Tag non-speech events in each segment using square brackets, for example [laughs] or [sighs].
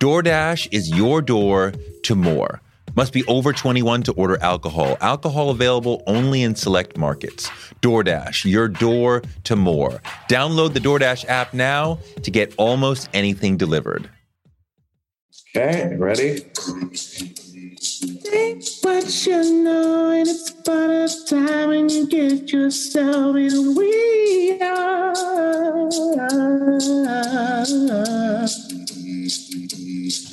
DoorDash is your door to more. Must be over 21 to order alcohol. Alcohol available only in select markets. DoorDash, your door to more. Download the DoorDash app now to get almost anything delivered. Okay, ready? Think what you know, and it's about a time when you get yourself in we are.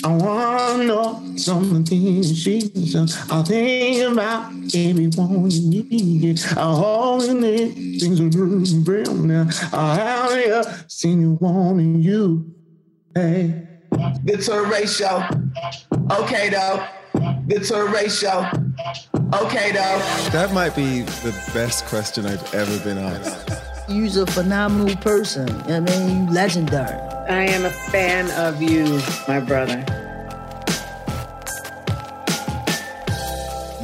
I wanna know some of the things she's done. I think about everyone you need. I hold in it, things are moving real now. I have seen you wanting you. Hey. The tour ratio. Okay, though. The tour ratio. Okay, though. That might be the best question I've ever been asked. You're a phenomenal person. I mean, you legendary. I am a fan of you, my brother.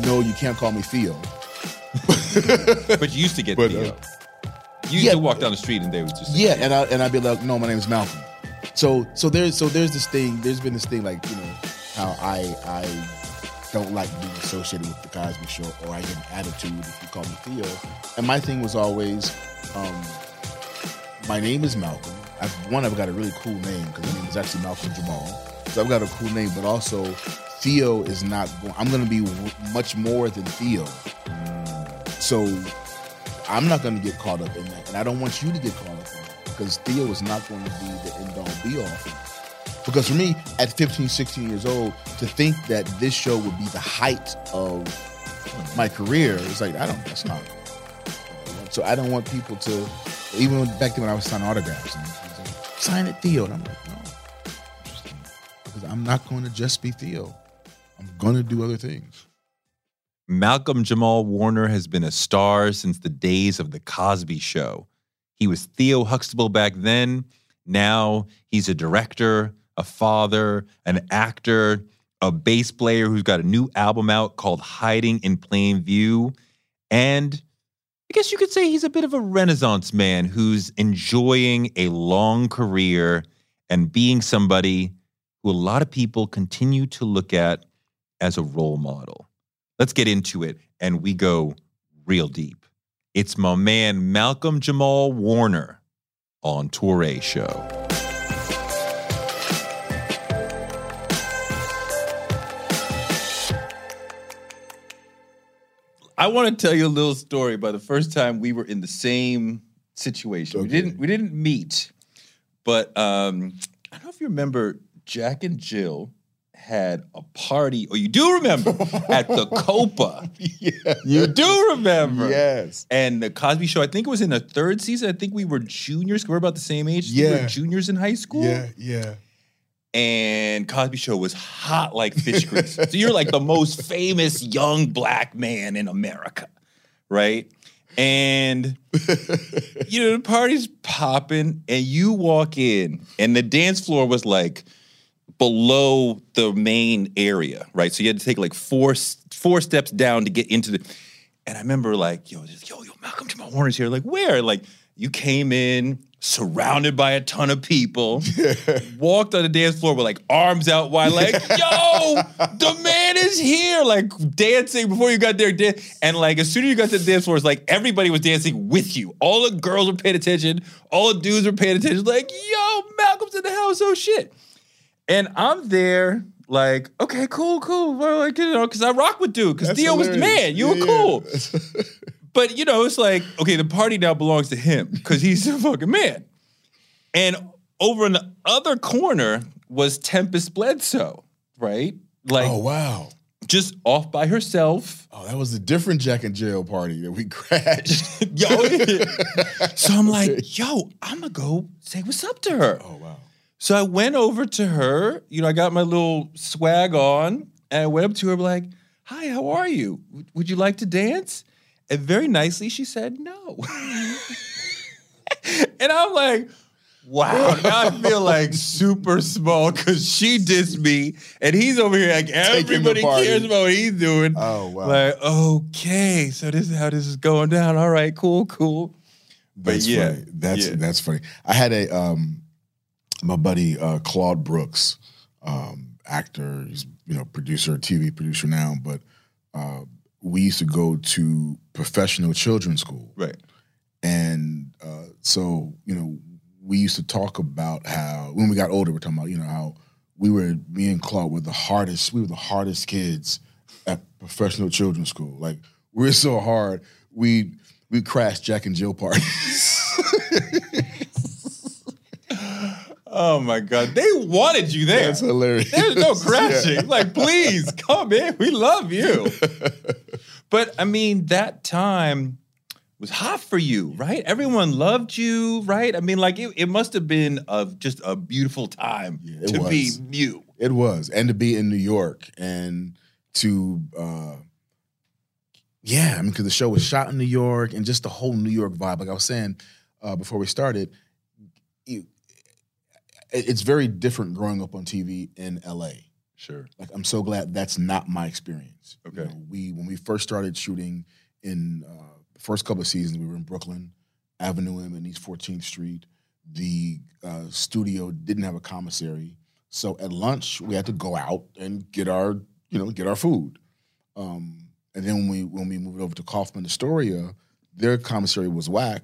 No, you can't call me Theo. [laughs] but you used to get But, Theo. uh, You used to walk down the street and they would just Yeah, and I and I'd be like, no, my name is Malcolm. So so there's so there's this thing. There's been this thing like you know how I I don't like being associated with the Cosby Show, or I get an attitude if you call me Theo. And my thing was always, um, my name is Malcolm. I've, one, I've got a really cool name because my name is actually Malcolm Jamal. So I've got a cool name, but also Theo is not. Going, I'm going to be much more than Theo. So I'm not going to get caught up in that, and I don't want you to get caught up in that because Theo is not going to be the end all be all. Because for me, at 15, 16 years old, to think that this show would be the height of my career it's like I don't. That's not. So I don't want people to. Even back then when I was signing autographs, sign it, Theo, and I'm like, no, because I'm not going to just be Theo. I'm going to do other things. Malcolm Jamal Warner has been a star since the days of The Cosby Show. He was Theo Huxtable back then. Now he's a director, a father, an actor, a bass player who's got a new album out called Hiding in Plain View. And I guess you could say he's a bit of a renaissance man who's enjoying a long career and being somebody who a lot of people continue to look at as a role model. Let's get into it and we go real deep. It's my man Malcolm Jamal Warner on Toure Show. I want to tell you a little story about the first time we were in the same situation. We didn't we didn't meet, but um, I don't know if you remember Jack and Jill had a party, or you do remember [laughs] at the Copa. yeah, You do remember. Yes. And the Cosby Show, I think it was in the third season. I think we were juniors. We're about the same age. We Yeah. were juniors in high school. Yeah, yeah. And Cosby Show was hot like fish grease. so you're like the most [laughs] famous young black man in America, right? And you know, the party's popping, and you walk in, and the dance floor was like below the main area, right? So you had to take like four four steps down to get into the. And I remember like, yo, just, yo, yo, Malcolm Jamal Warner's here. Like, where? Like, you came in surrounded by a ton of people, [laughs] walked on the dance floor with like arms out wide, like, yo, the man is here, like dancing before you got there. Dan- and like, as soon as you got to the dance floor, it's like everybody was dancing with you. All the girls were paying attention, all the dudes were paying attention, like, yo, Malcolm's in the house, oh shit. And I'm there, like, okay, cool, cool. Well, like, you know, because I rock with dude, because That's Theo was the man. You were Yeah, cool. [laughs] But you know, it's like, okay, the party now belongs to him because he's the fucking man. And over in the other corner was Tempest Bledsoe, right? Like, oh wow. just off by herself. Oh, that was a different Jack and Jill party that we [laughs] crashed. [laughs] Yo, so I'm [laughs] like, yo, I'm gonna go say what's up to her. oh wow. So I went over to her. You know, I got my little swag on, and I went up to her like, "Hi, how are you? Would- Would you like to dance?" And very nicely, she said no. [laughs] and I'm like, "Wow!" Now I feel like super small because she dissed me, and he's over here like everybody cares about what he's doing. Oh wow. Like, okay, so this is how this is going down. All right, cool, cool. But That's yeah, funny. That's yeah. that's funny. I had a um my buddy uh Claude Brooks, um, actor, he's you know, producer, TV producer now, but uh we used to go to professional children's school. Right. And uh so, you know, we used to talk about how when we got older, we're talking about, you know, how we were me and Claude were the hardest, we were the hardest kids at professional children's school. Like we we're so hard, we we crashed Jack and Jill parties. Oh my God, they wanted you there. That's hilarious. There's no [laughs] Yeah. crashing. Like, please come in. We love you. [laughs] but I mean, that time was hot for you, right? Everyone loved you, right? I mean, like it, it must have been a, just a beautiful time Yeah, to be you. It was, and to be in New York and to, uh, yeah, I mean, because the show was shot in New York and just the whole New York vibe. Like I was saying uh, before we started, it- it's very different growing up on TV in LA. Sure. Like I'm so glad that's not my experience. You Okay. know, we when we first started shooting in uh, the first couple of seasons, we were in Brooklyn, Avenue M and East 14th Street. The uh, studio didn't have a commissary, so at lunch we had to go out and get our you know get our food. Um, and then when we when we moved over to Kaufman Astoria, their commissary was whack.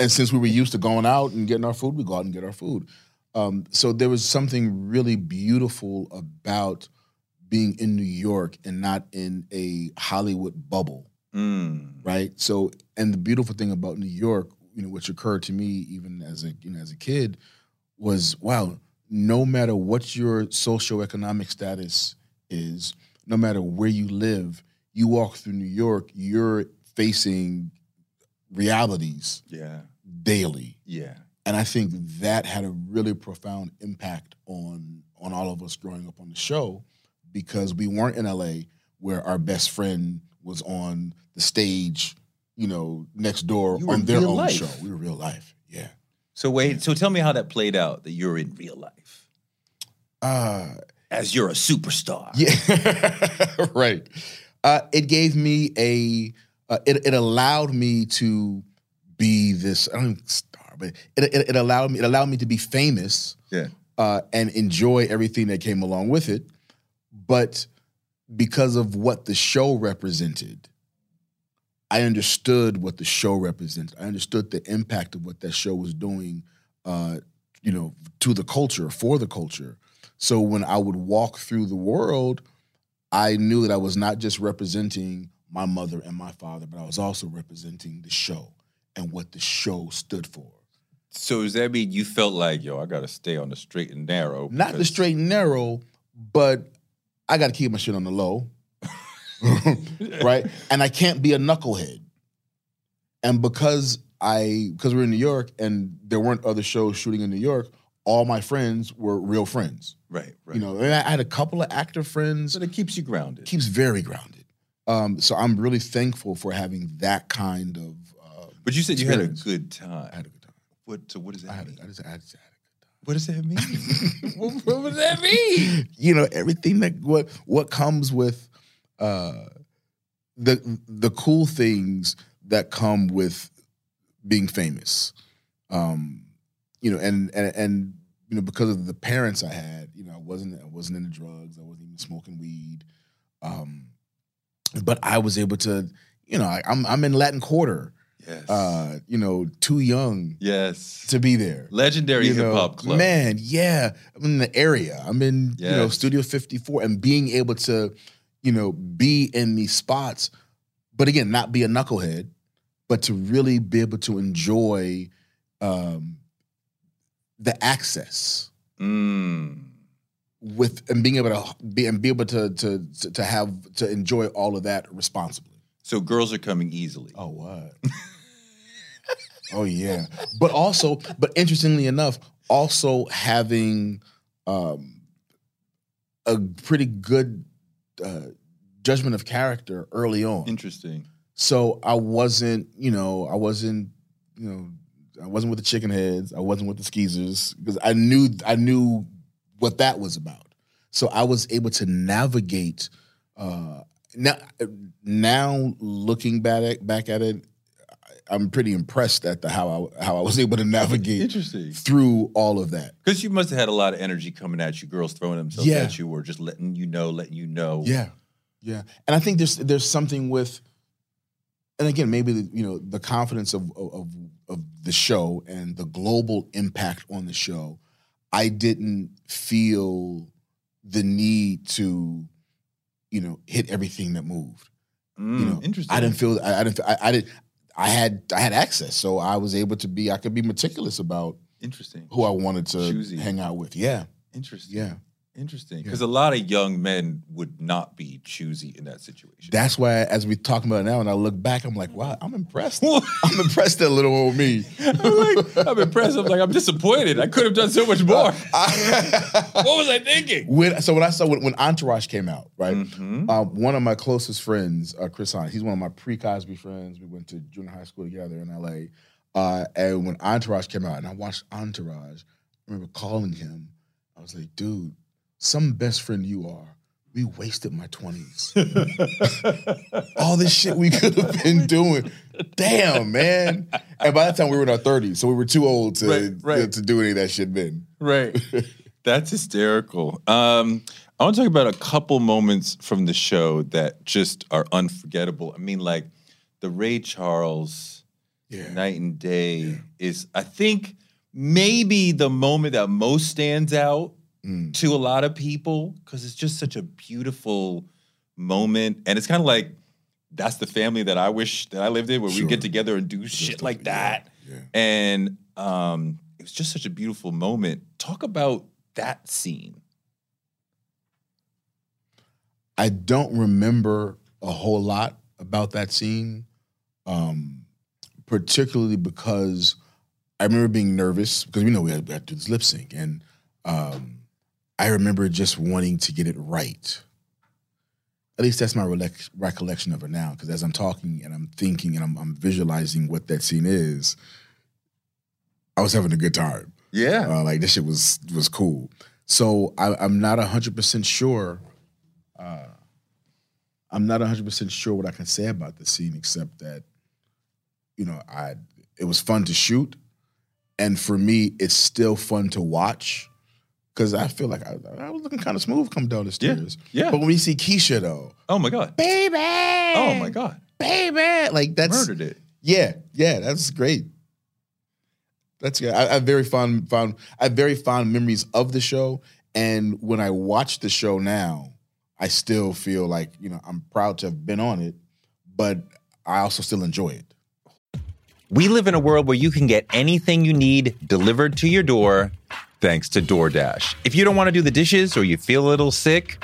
and since we were used to going out and getting our food, we go out and get our food. Um, so there was something really beautiful about being in New York and not in a Hollywood bubble, Mm. right? So, and the beautiful thing about New York, you know, which occurred to me even as a you know as a kid, was wow. No matter what your socioeconomic status is, no matter where you live, you walk through New York, you're facing realities Yeah. daily Yeah. And I think that had a really profound impact on on all of us growing up on the show because we weren't in LA where our best friend was on the stage, you know, next door on their own life. show. We were real life, yeah. So wait, so tell me how that played out that you're in real life Uh, as you're a superstar. [laughs] yeah, right. Uh, it gave me a. Uh, it it allowed me to be this. I don't even star, but it, it it allowed me. It allowed me to be famous. Yeah. uh, and enjoy everything that came along with it. But because of what the show represented, I understood what the show represented. I understood the impact of what that show was doing, uh, you know, to the culture, for the culture. So when I would walk through the world, I knew that I was not just representing my mother and my father, but I was also representing the show and what the show stood for. So does that mean you felt like, yo, I gotta stay on the straight and narrow? Not the straight and narrow, but I got to keep my shit on the low, [laughs] right? And I can't be a knucklehead. And because I, because we're in New York and there weren't other shows shooting in New York, all my friends were real friends. Right, right. You know, and I had a couple of actor friends. but it keeps you grounded. keeps very grounded. Um, so I'm really thankful for having that kind of. Uh, but you said you had a good time. I had a good time. What? So what does that I had, mean? a, I just, I just had a good time. what does that mean? [laughs] what, what does that mean? [laughs] you know everything that what what comes with uh the the cool things that come with being famous um you know and and and you know because of the parents i had you know i wasn't i wasn't into drugs i wasn't even smoking weed um but i was able to you know I, i'm i'm in latin quarter Yes. uh you know too young yes. to be there Legendary you hip hop club. Man, yeah. I'm in the area. I'm in, you know, Studio 54 and being able to, you know, be in these spots, but again, not be a knucklehead, but to really be able to enjoy um the access. Mm. with and being able to be and be able to to, to have to enjoy all of that responsibly. So girls are coming easily. Oh what? [laughs] oh yeah, but also, but interestingly enough, also having um, a pretty good uh, judgment of character early on. Interesting. So I wasn't, you know, I wasn't, you know, I wasn't with the chicken heads. I wasn't with the skeezers because I knew I knew what that was about. So I was able to navigate. Uh, now, now looking back at, back at it, I'm pretty impressed at the how I how I was able to navigate Interesting. through all of that. Because you must have had a lot of energy coming at you, girls throwing themselves Yeah. at you, or just letting you know, letting you know. Yeah, yeah, and I think there's there's something with, and again, maybe the, you know the confidence of of of the show and the global impact on the show. I didn't feel the need to, you know, hit everything that moved. Mm, You know, interesting. I didn't feel I, I didn't I, I did I had I had access, so I was able to be I could be meticulous about Interesting. who I wanted to Choosy. hang out with. Yeah, Interesting. yeah. Interesting. Yeah. Because a lot of young men would not be choosy in that situation. That's why, as we talk about it now, and I look back, I'm like, wow, I'm impressed. I'm impressed at little old me. [laughs] I'm like, I'm impressed. I'm like, I'm disappointed. I could have done so much more. [laughs] [laughs] what was I thinking? When, so when I saw when, when Entourage came out, right? Mhm. Um, one of my closest friends, uh, Chris Hines, he's one of my pre Cosby friends. We went to junior high school together in LA. Uh, and when Entourage came out, and I watched Entourage, I remember calling him. I was like, dude, some best friend you are. We wasted my 20s. [laughs] All this shit we could have been doing. Damn, man. And by that time, we were in our 30s. So we were too old to, Right, right. to do any of that shit then. Right. That's hysterical. Um, I want to talk about a couple moments from the show that just are unforgettable. I mean, like the Ray Charles Yeah. night and day is, I think, maybe the moment that most stands out Mm. to a lot of people because it's just such a beautiful moment. And it's kind of like that's the family that I wish that I lived in where we get together and do shit like that. that. Yeah. And um, it was just such a beautiful moment. Talk about that scene. I don't remember a whole lot about that scene, um, particularly because I remember being nervous because we know we had, we had to do this lip sync, and um, I remember just wanting to get it right. At least that's my relec- recollection of it now. Because as I'm talking and I'm thinking and I'm, I'm visualizing what that scene is, I was having a good time. Yeah. Uh, like this shit was was cool. So I, I'm not hundred percent sure. Uh, I'm not hundred percent sure what I can say about the scene, except that you know I it was fun to shoot, and for me, it's still fun to watch because I feel like I, I was looking kind of smooth coming down the stairs. yeah. yeah. But when we see Keshia though, oh my God. baby, Oh my God. baby, like that's Murdered it. yeah, yeah, that's great. That's good. I, I have very fond, fond, I have very fond memories of the show, and when I watch the show now, I still feel like you know I'm proud to have been on it, but I also still enjoy it. We live in a world where you can get anything you need delivered to your door thanks to DoorDash. If you don't want to do the dishes or you feel a little sick,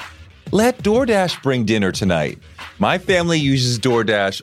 let DoorDash bring dinner tonight. My family uses DoorDash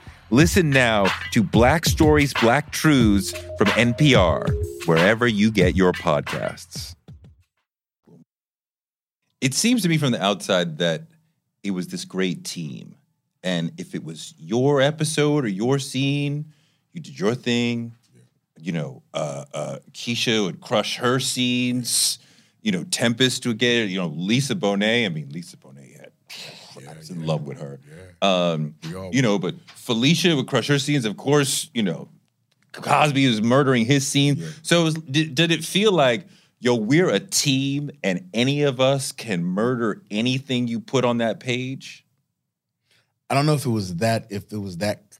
Listen now to Black Stories, Black Truths from NPR, wherever you get your podcasts. It seems to me from the outside that it was this great team. And if it was your episode or your scene, you did your thing. You know, uh, uh, Keshia would crush her scenes. You know, Tempest would get it. You know, Lisa Bonet. I mean, Lisa Bonet had. I was in love with her. Um, you know, but Phylicia would crush her scenes. Of course, you know, Cosby was murdering his scene. So, it was, did, did it feel like, yo, we're a team, and any of us can murder anything you put on that page? I don't know if it was that if it was that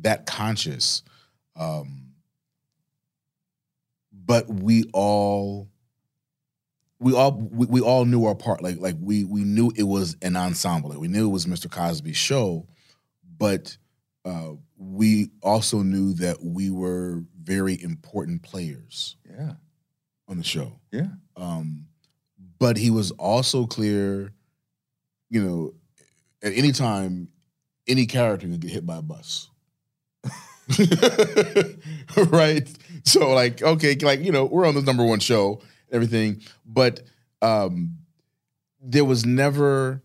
that conscious, um, but we all we all we, we all knew our part. Like like we we knew it was an ensemble. Like we knew it was Mr. Cosby's show, but uh, we also knew that we were very important players Yeah, on the show. yeah. Um, but he was also clear, you know, at any time, any character could get hit by a bus. [laughs] right? So like, okay, like, you know, we're on the number one show, everything, but um there was never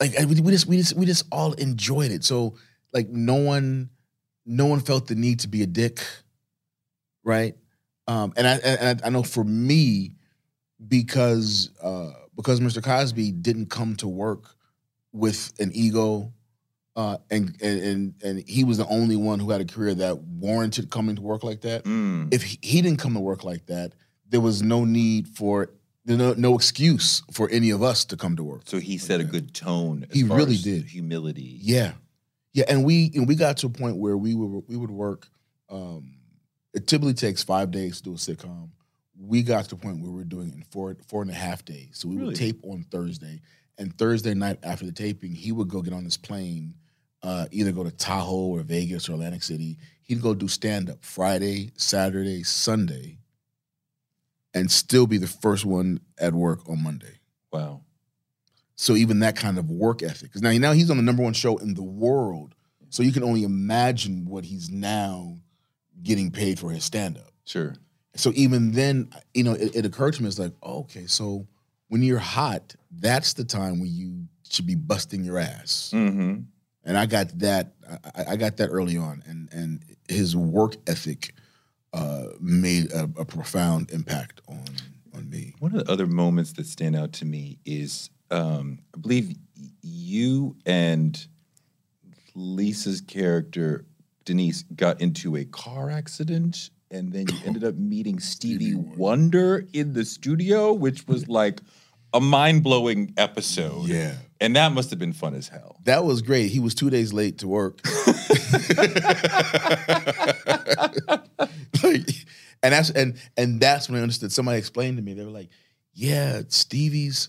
like I- we just we just we just all enjoyed it. So like no one no one felt the need to be a dick, right? Um, and I and I, I know for me, because uh, because Mr. Cosby didn't come to work with an ego, uh, and, and and and he was the only one who had a career that warranted coming to work like that. Mm. If he, he didn't come to work like that, there was no need for no, no excuse for any of us to come to work. So he set a good tone. As He really as did. Humility. Yeah, yeah, and we and we got to a point where we would we would work. Um, it typically takes five days to do a sitcom. We got to the point where we were doing it in four four and a half days. So we Really? would tape on Thursday, and Thursday night after the taping, he would go get on this plane, uh, either go to Tahoe or Vegas or Atlantic City. He'd go do stand up Friday, Saturday, Sunday, and still be the first one at work on Monday. Wow. So even that kind of work ethic, because now now he's on the number one show in the world. So you can only imagine what he's now getting paid for his stand up. Sure. So even then, you know, it, it occurred to me, it's like, oh, okay, so when you're hot, that's the time when you should be busting your ass. Mm-hmm. And I got that, I, I got that early on, and and his work ethic uh, made a, a profound impact on on me. One of the other moments that stand out to me is um, I believe you and Lisa's character Denise got into a car accident, and then you ended up meeting [laughs] Stevie Wonder in the studio, which was like a mind blowing episode. Yeah. and that must have been fun as hell. That was great. He was two days late to work. [laughs] [laughs] [laughs] Like, and that's and and that's when I understood. Somebody explained to me. They were like, "Yeah, Stevie's,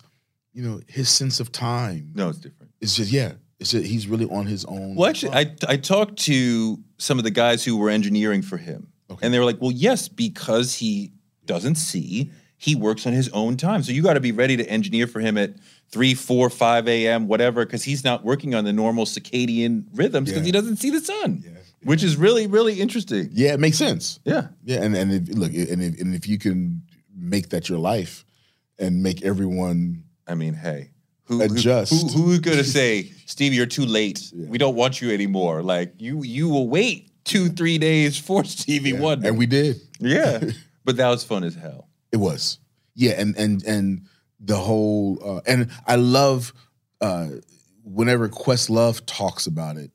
you know, his sense of time. No, it's different. It's just yeah. It's just, he's really on his own. Well, actually, I I talked to some of the guys who were engineering for him, and they were like, "Well, yes, because he doesn't see, he works on his own time. So you got to be ready to engineer for him at three, four, five a.m., whatever, because he's not working on the normal circadian rhythms because Yeah. he doesn't see the sun, which is really, really interesting. yeah, it makes sense. Yeah, Yeah, and and if, look, and if, and if you can make that your life and make everyone I mean, hey, who, Adjust. Who, who, who's gonna say, Stevie, you're too late. We don't want you anymore. Like you, you will wait two, three days [laughs] for Stevie Wonder. and we did. yeah, [laughs] but that was fun as hell. It was. Yeah, and and and the whole uh, and I love uh whenever Questlove talks about it.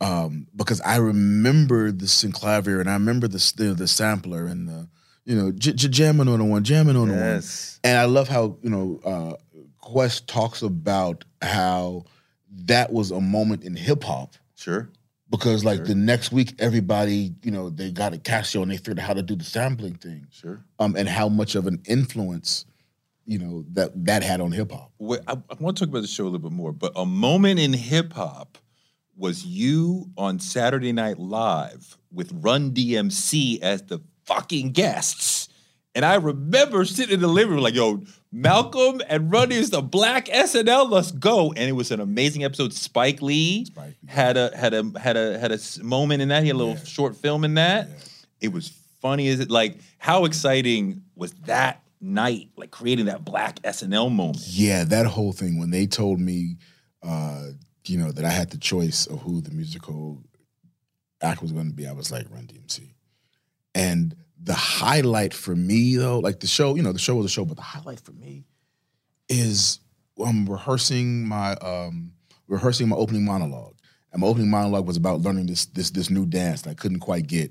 Um, because I remember the synclavier and I remember the the, the sampler and the you know j- j- jamming on the one, jamming on the one. Yes. And I love how, you know, uh Quest talks about how that was a moment in hip hop Sure. because like the next week everybody, you know, they got a Casio and they figured out how to do the sampling thing Sure. um, and how much of an influence, you know, that that had on hip hop. I, I want to talk about the show a little bit more, but a moment in hip hop was you on Saturday Night Live with Run DMC as the fucking guests. And I remember sitting in the living room like, yo, Malcolm and Run is the black SNL, let's go. And it was an amazing episode. Spike Lee Spike Lee. had a had a had a had a moment in that. He had a little short film in that. It was funny as it like how exciting was that night, like creating that black SNL moment. Yeah, that whole thing when they told me, uh, you know, that I had the choice of who the musical act was going to be, I was like Run DMC. And the highlight for me though, like the show, you know, the show was a show, but the highlight for me is I'm rehearsing my um rehearsing my opening monologue. And my opening monologue was about learning this this this new dance that I couldn't quite get.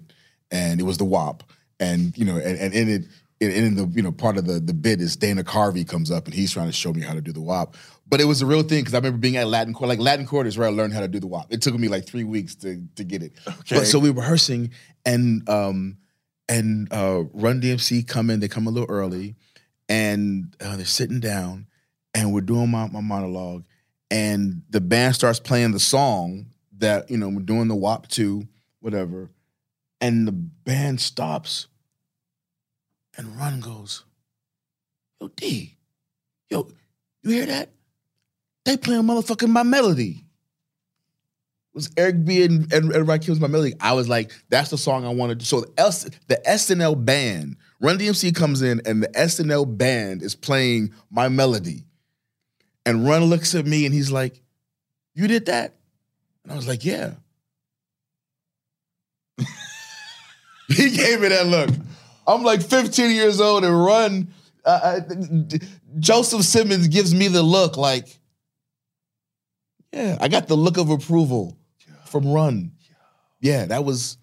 And it was the Wop. And you know, and, and in it and in the you know part of the the bit is Dana Carvey comes up and he's trying to show me how to do the Wop. But it was a real thing because I remember being at Latin Quarter. Like Latin Quarter is where I learned how to do the Wop. It took me like three weeks to to get it. Okay. But so we were rehearsing and um and uh Run DMC come in, they come a little early, and uh, they're sitting down, and we're doing my, my monologue, and the band starts playing the song that you know we're doing the Wop to, whatever, and the band stops, and Run goes, "Yo D, yo, you hear that? They playing motherfucking my melody." It was Eric B and, and, and my melody. I was like, that's the song I wanted. So the, S, the SNL band, Run DMC comes in and the SNL band is playing my melody. And Run looks at me and he's like, You did that? And I was like, Yeah. [laughs] he gave me that look. I'm like 15 years old and Run, uh, uh, Joseph Simmons gives me the look like, Yeah, I got the look of approval from Run. Yeah, that was.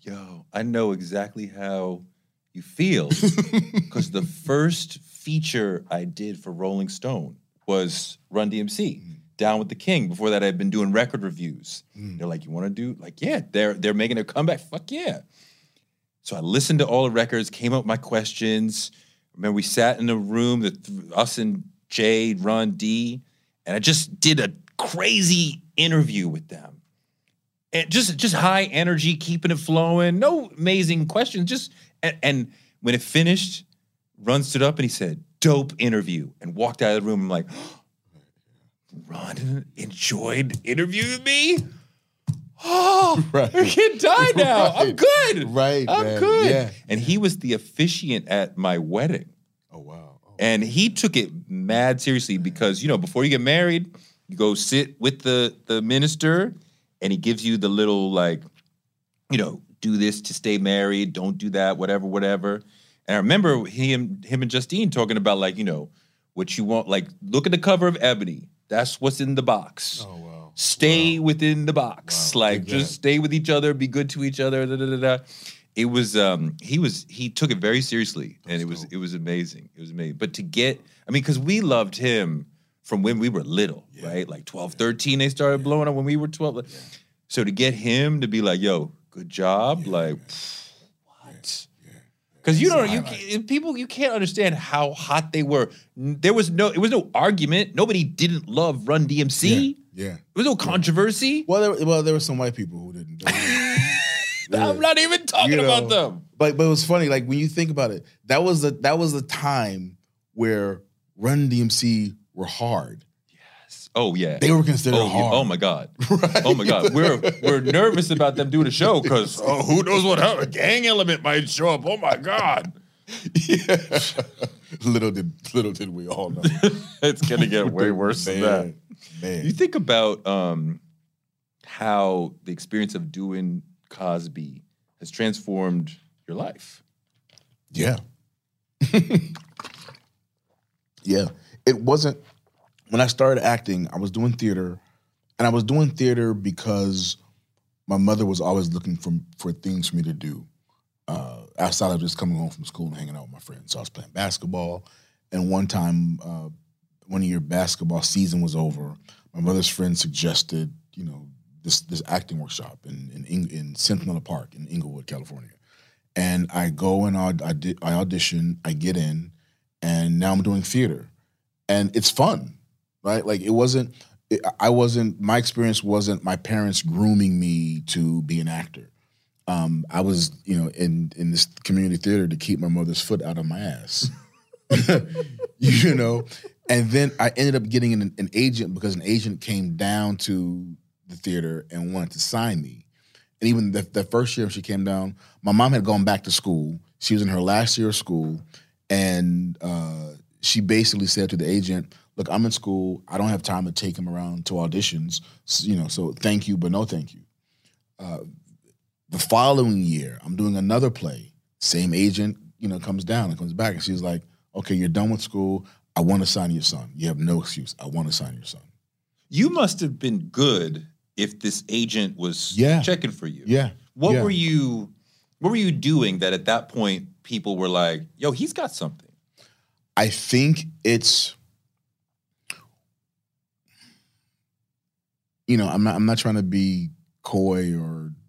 Yo, I know exactly how you feel [laughs] because the first feature I did for Rolling Stone was Run DMC, Down with the King. Before that, I'd been doing record reviews. They're like, "You want to do like, yeah?" They're they're making a comeback. Fuck yeah! So I listened to all the records, came up with my questions. Remember, we sat in a room, the th- us and Jay, Run D, and I just did a crazy interview with them and just just high energy, keeping it flowing. No amazing questions. Just and, and when it finished, Run stood up and he said, "Dope interview," and walked out of the room. I'm like, [gasps] Run enjoyed interviewing me. Oh, [laughs] Right. I can't die now. I'm good. Right, I'm man. good. Yeah. And he was the officiant at my wedding. Oh, wow. Oh, And he took it mad seriously because, you know, before you get married, you go sit with the the minister and he gives you the little like, you know, do this to stay married, don't do that, whatever, whatever. And I remember him him and Justine talking about like, you know, what you want, like look at the cover of Ebony. That's what's in the box. Oh, wow. Stay within the box. Wow. Like Dig just stay with each other, be good to each other. Da, da, da. It was um he was he took it very seriously and it was it was amazing. It was amazing. But to get I mean cuz we loved him from when we were little, right? Like 12, 13 they started blowing up when we were 12. Like, So to get him to be like, "Yo, good job." like what? Because you don't, you people, you can't understand how hot they were. There was no, it was no argument. Nobody didn't love Run DMC. Yeah. There was no controversy. Well, there, well, there were some white people who didn't. [laughs] I'm not even talking You about them. But but it was funny, like when you think about it, that was the that was the time where Run DMC were hard. Yes. Oh yeah, They were considered Oh, yeah. hard. oh my god. [laughs] Oh my god. We're we're nervous about them doing a show because [laughs] oh who knows what happened. A gang element might show up. Oh my god. [laughs] little did little did we all know. [laughs] it's gonna get way [laughs] worse than that. Man, man. You think about um, how the experience of doing Cosby has transformed your life. Yeah. yeah. It wasn't when I started acting, I was doing theater, and I was doing theater because my mother was always looking for for things for me to do. Uh, outside of just coming home from school and hanging out with my friends. So I was playing basketball, and one time, uh, one your basketball season was over. My mother's friend suggested, you know, this this acting workshop in in, in Centinela Park in Inglewood, California and I go and aud- I, di- I audition, I get in, and now I'm doing theater, and it's fun, right? Like it wasn't, it, I wasn't. My experience wasn't my parents grooming me to be an actor. Um, I was, you know, in in this community theater to keep my mother's foot out of my ass, [laughs] you know, and then I ended up getting an, an agent because an agent came down to the theater and wanted to sign me. And even the, the first year she came down, my mom had gone back to school. She was in her last year of school, and uh, she basically said to the agent, "Look, I'm in school. I don't have time to take him around to auditions. You know, so thank you, but no thank you." Uh, the following year, I'm doing another play. Same agent, you know, comes down and comes back, and she's like, "Okay, you're done with school. I want to sign your son. You have no excuse. I want to sign your son." You must have been good if this agent was Yeah. checking for you. Yeah. What yeah. were you what were you doing that at that point people were like, yo, he's got something? I think it's you know, I'm not I'm not trying to be coy or, you know, when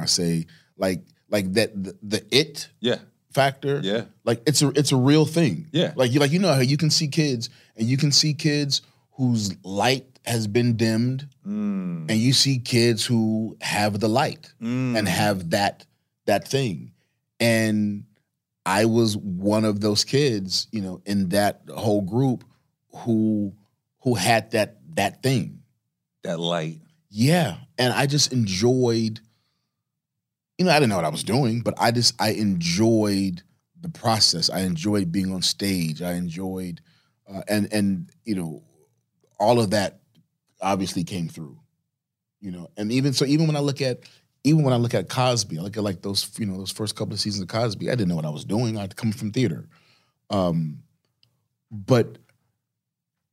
I say like like that the, the it Yeah. factor. Yeah. Like it's a it's a real thing. Yeah. Like you like you know how you can see kids and you can see kids whose light has been dimmed Mm. and you see kids who have the light Mm. and have that that thing and i was one of those kids you know in that whole group who who had that that thing that light. yeah and i just enjoyed you know i didn't know what i was doing but i just i enjoyed the process. I enjoyed being on stage. I enjoyed uh, and and you know all of that obviously came through you know. And even so even when i look at even when i look at cosby i look at like those you know those first couple of seasons of cosby i didn't know what i was doing. I'd come from theater. Um but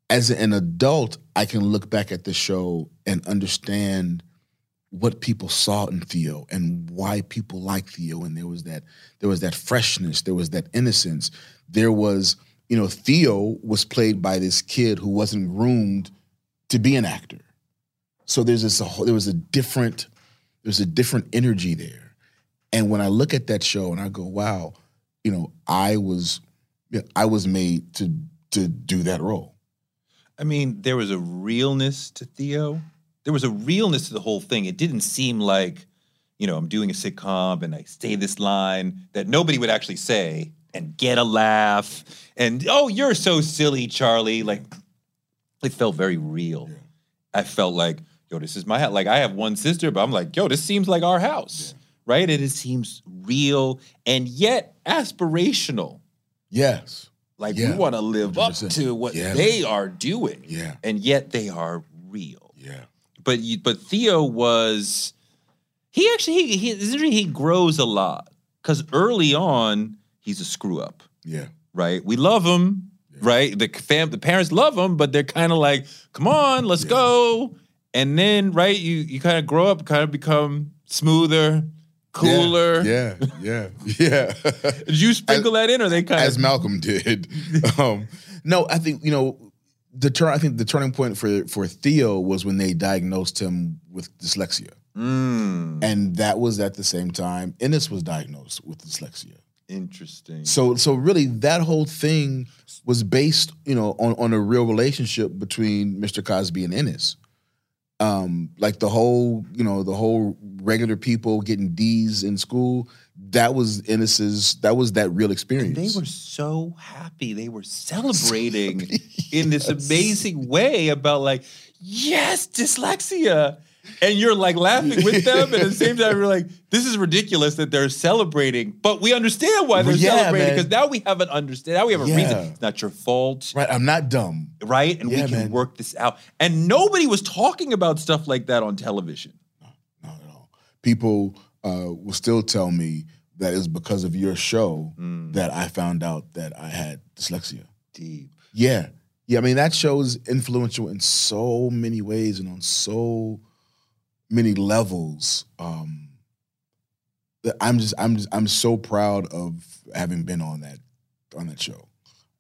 as an adult i can look back at the show and understand what people saw in theo and why people like theo. And there was that there was that freshness there was that innocence. There was you know theo was played by this kid who wasn't groomed to be an actor. So there's this whole, there was a different there's a different energy there. And when i look at that show and i go wow you know i was yeah, i was made to to do that role. I mean, there was a realness to Theo. There was a realness to the whole thing. It didn't seem like, you know, I'm doing a sitcom and I say this line that nobody would actually say and get a laugh. And oh, you're so silly, Charlie. Like, it felt very real. I felt like, yo, this is my house. Like, I have one sister, but I'm like, yo, this seems like our house, right? And it seems real and yet aspirational. yes Like Yeah, we want to live up 100%. to what Yeah, they are doing, yeah and yet they are real. yeah But you, but Theo was he actually he he, it's interesting, he grows a lot because early on he's a screw up, yeah right? We love him, right? The fam the parents love him, but they're kind of like, come on, let's Yeah. go. And then right, you you kind of grow up, kind of become smoother, cooler. yeah yeah yeah [laughs] Did you sprinkle that in, or they kind of? as of Malcolm did. [laughs] um, no, I think you know the turn. I think the turning point for for Theo was when they diagnosed him with dyslexia, Mm, and that was at the same time Ennis was diagnosed with dyslexia. interesting. So so really that whole thing was based, you know, on on a real relationship between Mr. Cosby and Ennis. Um, like the whole, you know, the whole regular people getting D's in school, that was Ennis's that was that real experience. They were so happy. They were [laughs] celebrating in this amazing way about like, yes, dyslexia. and you're like laughing with [laughs] them, and at the same time, you're like, this is ridiculous that they're celebrating, but we understand why they're Yeah, celebrating because now we have an understand. Now we have a Yeah. reason. It's not your fault, Right. I'm not dumb. right? And Yeah, we can man. work this out. And nobody was talking about stuff like that on television. Not at all. People uh, will still tell me that it was because of your show Mm. that I found out that I had dyslexia. Deep. Yeah. Yeah. I mean, that show's influential in so many ways and on so many levels. Um, that I'm just, I'm just, I'm so proud of having been on that, on that show.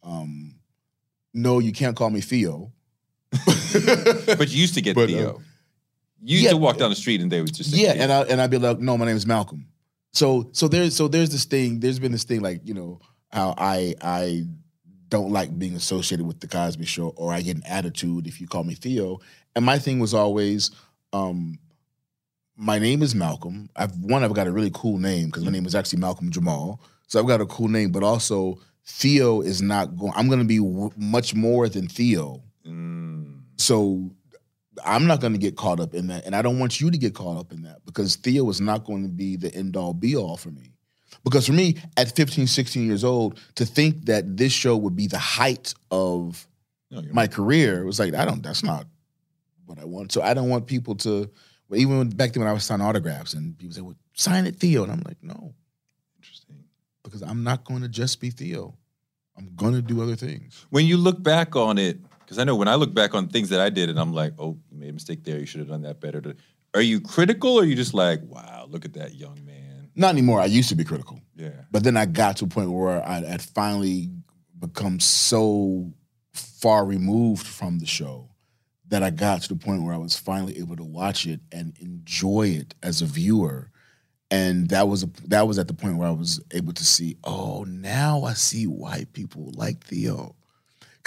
Um, no, you can't call me Theo. [laughs] But you used to get But, uh, Theo. You used yeah. to walk down the street and they would just say yeah, Theo. and I and I'd be like, no, my name is Malcolm. So so there's so there's this thing. There's been this thing like you know how I I don't like being associated with the Cosby Show, or I get an attitude if you call me Theo. And my thing was always, um, my name is Malcolm. I've one, I've got a really cool name because my name is actually Malcolm Jamal. So I've got a cool name, but also Theo is not going. I'm going to be w- much more than Theo. Mm. So I'm not going to get caught up in that. And I don't want you to get caught up in that because Theo is not going to be the end all be all for me. Because for me, at 15, 16 years old, to think that this show would be the height of No, my career was like, I don't, that's not what I want. So I don't want people to, well, even back then when I was signing autographs and people say, well, sign it, Theo. And I'm like, no, interesting. because I'm not going to just be Theo. I'm going to do other things. When you look back on it, because I know when I look back on things that I did and I'm like, oh, you made a mistake there. You should have done that better. Are you critical or are you just like, wow, look at that young man? Not anymore. I used to be critical. Yeah. But then I got to a point where I had finally become so far removed from the show that I got to the point where I was finally able to watch it and enjoy it as a viewer. And that was a, that was at the point where I was able to see, oh, now I see why people like Theo.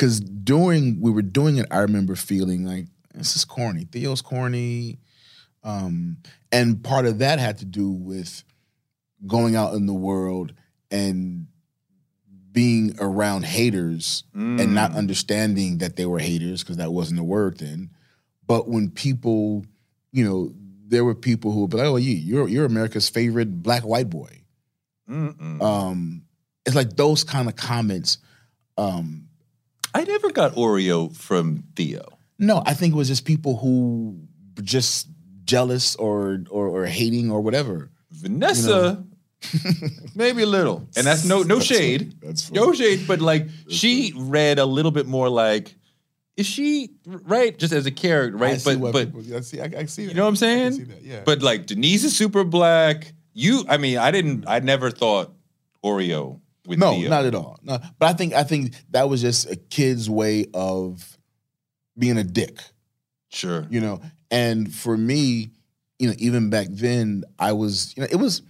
Because during we were doing it, I remember feeling like this is corny. Theo's corny, um, and part of that had to do with going out in the world and being around haters and not understanding that they were haters because that wasn't a word then. But when people, you know, there were people who would be like, "Oh, you, you're you're America's favorite black white boy." Um, it's like those kind of comments. Um, I never got Oreo from Theo. no, I think it was just people who were just jealous or or, or hating or whatever. Vanessa, [laughs] maybe a little, and that's no no That's shade, funny. That's no shade, but like she read a little bit more like, is she right? Just as a character, I right? see But but people- I see, I, I see that. you know what I'm saying? that, yeah. But like Denise is super black. You, I mean, I didn't, I never thought Oreo with no, Theo. not at all. No, but I think I think that was just a kid's way of being a dick. Sure. you know and for me you know even back then i was you know it was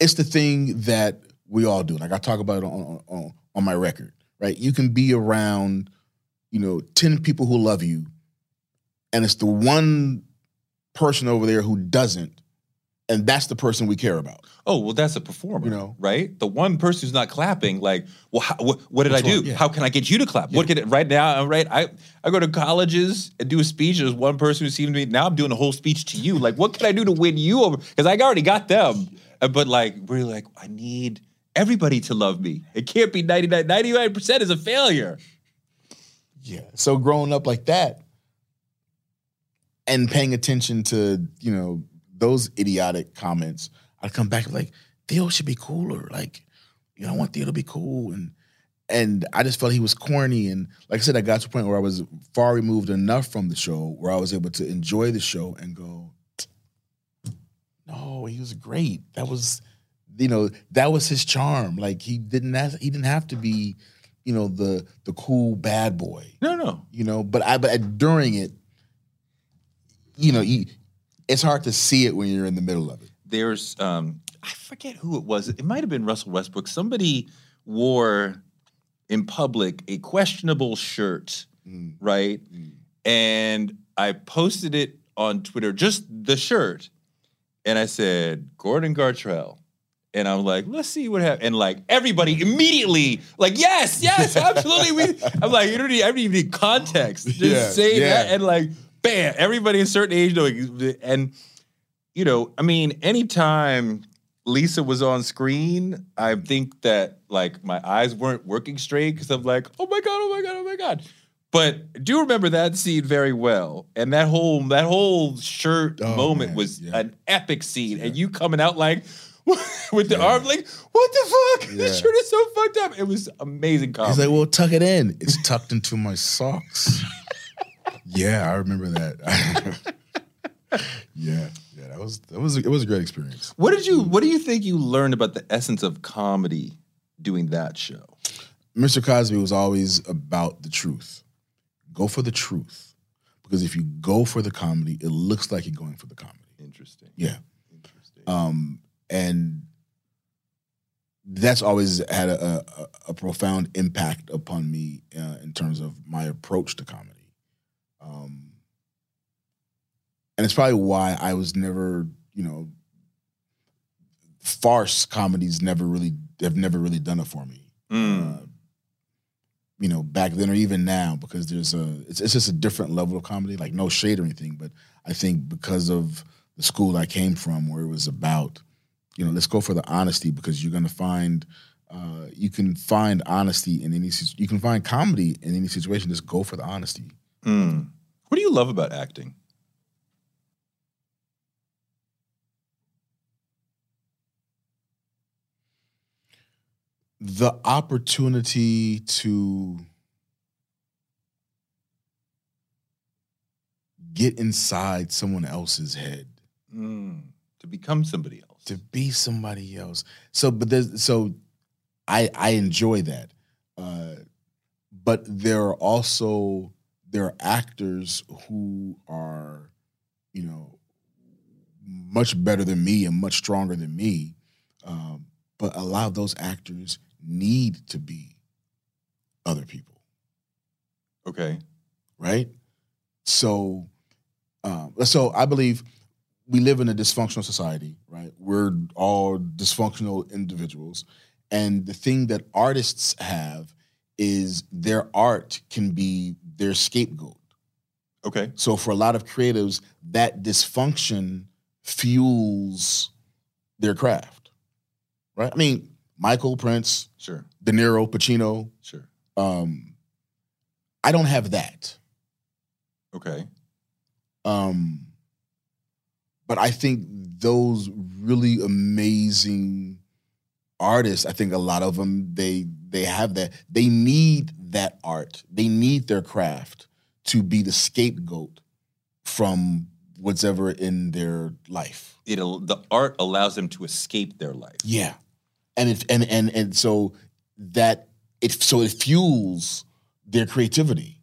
it's the thing that we all do like i talk about it on on, on my record right you can be around you know 10 people who love you and it's the one person over there who doesn't and that's the person we care about Oh well, that's a performer, You know. right? The one person who's not clapping, like, well, how, what, what did Which I do? one? Yeah. How can I get you to clap? What can it right now? Right, I I go to colleges and do a speech. There's one person who seems to me now. I'm doing a whole speech to you. Like, what can I do to win you over? Because I already got them, Uh, but like, we're like, I need everybody to love me. It can't be 99. 99 percent is a failure. Yeah. So growing up like that and paying attention to, you know, those idiotic comments, I'd come back like, Theo should be cooler. Like, you know, I want Theo to be cool. And and I just felt he was corny. And like I said, I got to a point where I was far removed enough from the show where I was able to enjoy the show and go, no, he was great. That was, you know, that was his charm. Like he didn't have, he didn't have to be, you know, the the cool bad boy No, no. you know. But I, but during it, you know, you, it's hard to see it when you're in the middle of it. there's um I forget who it was. It might have been Russell Westbrook. Somebody wore in public a questionable shirt, Mm. right? And I posted it on Twitter, just the shirt. And I said, Gordon Gartrell. And I'm like, let's see what happens. And like everybody immediately, like, yes, yes, absolutely. We, [laughs] I'm like, you don't need, I don't even need context. Just Yeah, say yeah. that. And like bam, everybody a certain age knowing. And, you know, I mean, anytime Lisa was on screen, I think that like my eyes weren't working straight because I'm like, oh my God, oh my God, oh my God. But I do remember that scene very well. And that whole that whole shirt Oh, moment man, was yeah. an epic scene. And you coming out like [laughs] with the Yeah. arm like, what the fuck? [laughs] Yeah. This shirt is so fucked up. It was amazing comedy. He's like, well, tuck it in. It's tucked into my socks. [laughs] yeah, I remember that. [laughs] yeah, yeah, that was that was it was a great experience. What did you what do you think you learned about the essence of comedy doing that show? Mr. Cosby was always about the truth. Go for the truth. Because if you go for the comedy, it looks like you're going for the comedy. Interesting. Yeah. Interesting. Um, and that's always had a, a, a profound impact upon me uh, in terms of my approach to comedy. Um, and it's probably why I was never, you know, farce comedies never really have never really done it for me. Mm. Uh, you know, back then or even now, because there's a it's, it's just a different level of comedy. Like no shade or anything, but I think because of the school I came from, where it was about, you know, let's go for the honesty because you're gonna find. Uh, you can find honesty in any. You can find comedy in any situation. Just go for the honesty. Mm. What do you love about acting? The opportunity to get inside someone else's head. Mm. To become somebody else. to be somebody else. So, but there's so I I enjoy that, uh, but there are also there are actors who are, you know, much better than me and much stronger than me, um, but a lot of those actors need to be other people okay. right? So, um, so I believe we live in a dysfunctional society, right? We're all dysfunctional individuals, and the thing that artists have is their art can be their scapegoat. Okay. So for a lot of creatives, that dysfunction fuels their craft, right? I mean, Michael Prince, Sure. De Niro, Pacino. Sure. Um, I don't have that. Okay. Um, but I think those really amazing artists, I think a lot of them they they have that. They need that art. They need their craft to be the scapegoat from whatever in their life. It the art allows them to escape their life. Yeah, and it and and and so that it so it fuels their creativity,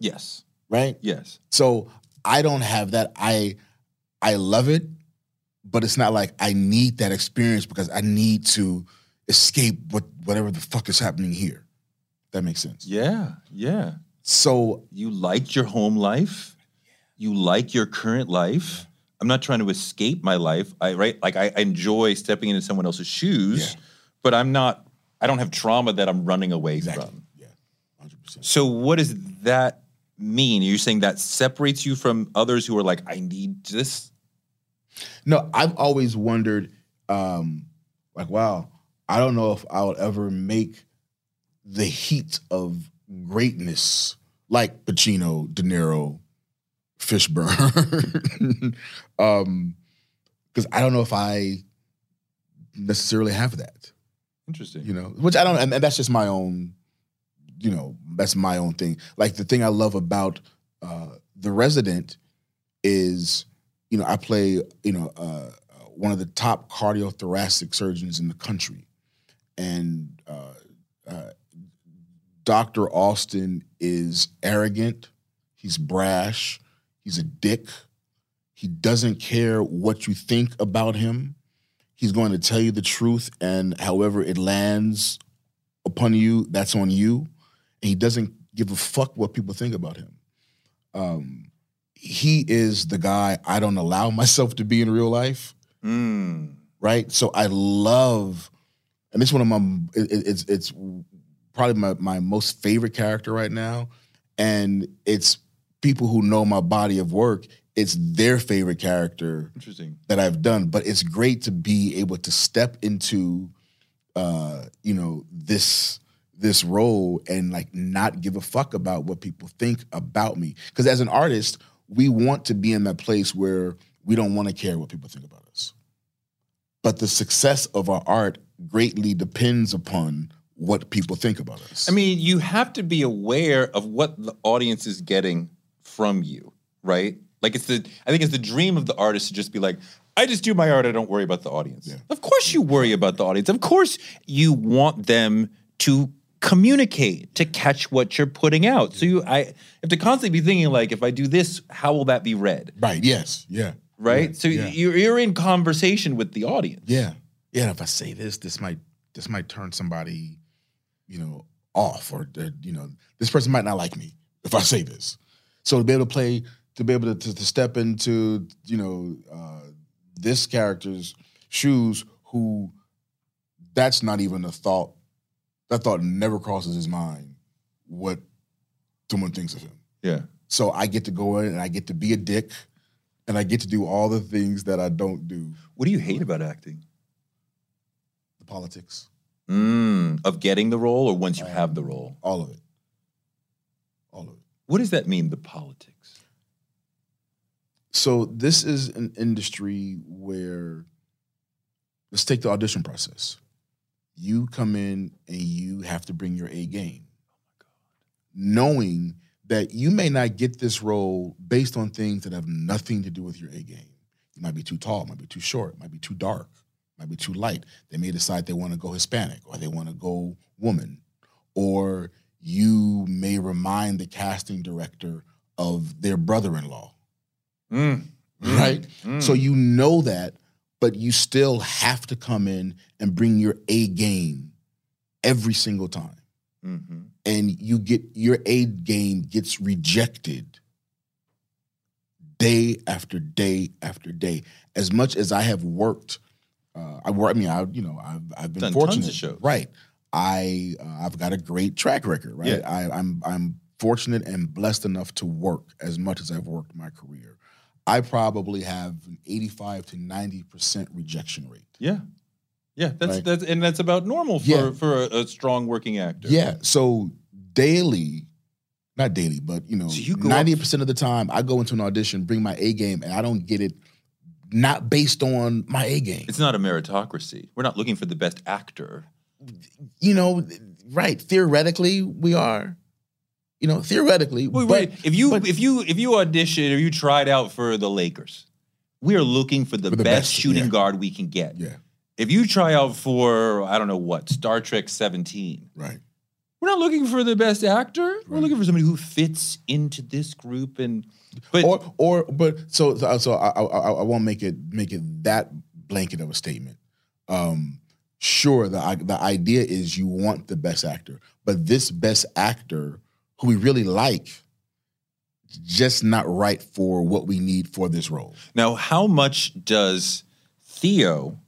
Yes. right? Yes. So I don't have that. I I love it, but it's not like I need that experience because I need to escape what whatever the fuck is happening here. That makes sense. Yeah. Yeah. So You liked your home life. You like your current life. I'm not trying to escape my life. I right like I enjoy stepping into someone else's shoes, Yeah. but I'm not. I don't have trauma that I'm running away exactly. from. Yeah. Hundred percent. So what does that mean? Are You're saying that separates you from others who are like, I need this. No, I've always wondered, um, like, wow, I don't know if I'll ever make the heat of greatness like Pacino, De Niro, Fishburne. [laughs] um, because I don't know if I necessarily have that, Interesting. you know, which I don't, and, that's just my own, you know, that's my own thing. Like the thing I love about uh, The Resident is, you know, I play, you know, uh, one of the top cardiothoracic surgeons in the country. And uh, uh, Dr. Austin is arrogant, he's brash, he's a dick. He doesn't care what you think about him. He's going to tell you the truth, and however it lands upon you, that's on you. And he doesn't give a fuck what people think about him. Um, he is the guy I don't allow [laughs] myself to be in real life Mm. right? So I love, and this is one of my, it- it's it's probably my my most favorite character right now, and it's people who know my body of work, it's their favorite character Interesting. that I've done. But it's great to be able to step into, uh, you know, this this role and like not give a fuck about what people think about me. Because as an artist, we want to be in that place where we don't want to care what people think about us. But the success of our art greatly depends upon what people think about us. I mean, you have to be aware of what the audience is getting from you, right? Like it's the I think it's the dream of the artist to just be like, I just do my art, I don't worry about the audience. Of course you worry about the audience. Of course you want them to communicate, to catch what you're putting out. So you I have to constantly be thinking like if I do this, how will that be read? right? Yes. Yeah. Right? Yeah, so yeah. you're you're in conversation with the audience. Yeah. Yeah. If I say this, this might this might turn somebody, you know, off, or you know, this person might not like me if I say this. So to be able to play, to be able to, to, to step into, you know, uh, this character's shoes, who that's not even a thought. That thought never crosses his mind. What someone thinks of him. Yeah. So I get to go in and I get to be a dick, and I get to do all the things that I don't do. What do you hate about acting? The politics. Mm, of getting the role or once you have the role? All of it. All of it. What does that mean, the politics? So this is an industry where let's take the audition process. You come in and you have to bring your A game. Oh Knowing that you may not get this role based on things that have nothing to do with your A game. You might be too tall, might be too short, might be too dark, might be too light. They may decide they want to go Hispanic or they want to go woman. Or you may remind the casting director of their brother-in-law Mm. right? So you know that, but you still have to come in and bring your A game every single time. Mm-hmm. And you get your A game gets rejected day after day after day. As much as I have worked, uh, I work. I mean, I you know, I've I've been Done tons of fortunate. shows. Right. I uh, I've got a great track record. Right. Yeah. I, I'm I'm fortunate and blessed enough to work as much as I've worked my career. I probably have an 85 to 90 percent rejection rate. Yeah. Yeah, that's Right. that's and that's about normal for Yeah. for a, a strong working actor. Yeah. So daily, not daily, but you know, So you ninety percent of the time I go into an audition, bring my A game, and I don't get it. Not based on my A game. It's not a meritocracy. We're not looking for the best actor. You know, right? Theoretically, we are. You know, theoretically, Wait, but wait. If you but- if you if you audition or you tried out for the Lakers, we are looking for the, For the best, best, shooting yeah. guard we can get. yeah, If you try out for I don't know what Star Trek 17, right. We're not looking for the best actor. We're looking for somebody who fits into this group and but or or but so so, so I, I I I won't make it make it that blanket of a statement. Um, sure, the the idea is you want the best actor, but this best actor who we really like, just not right for what we need for this role. Now, how much does Theo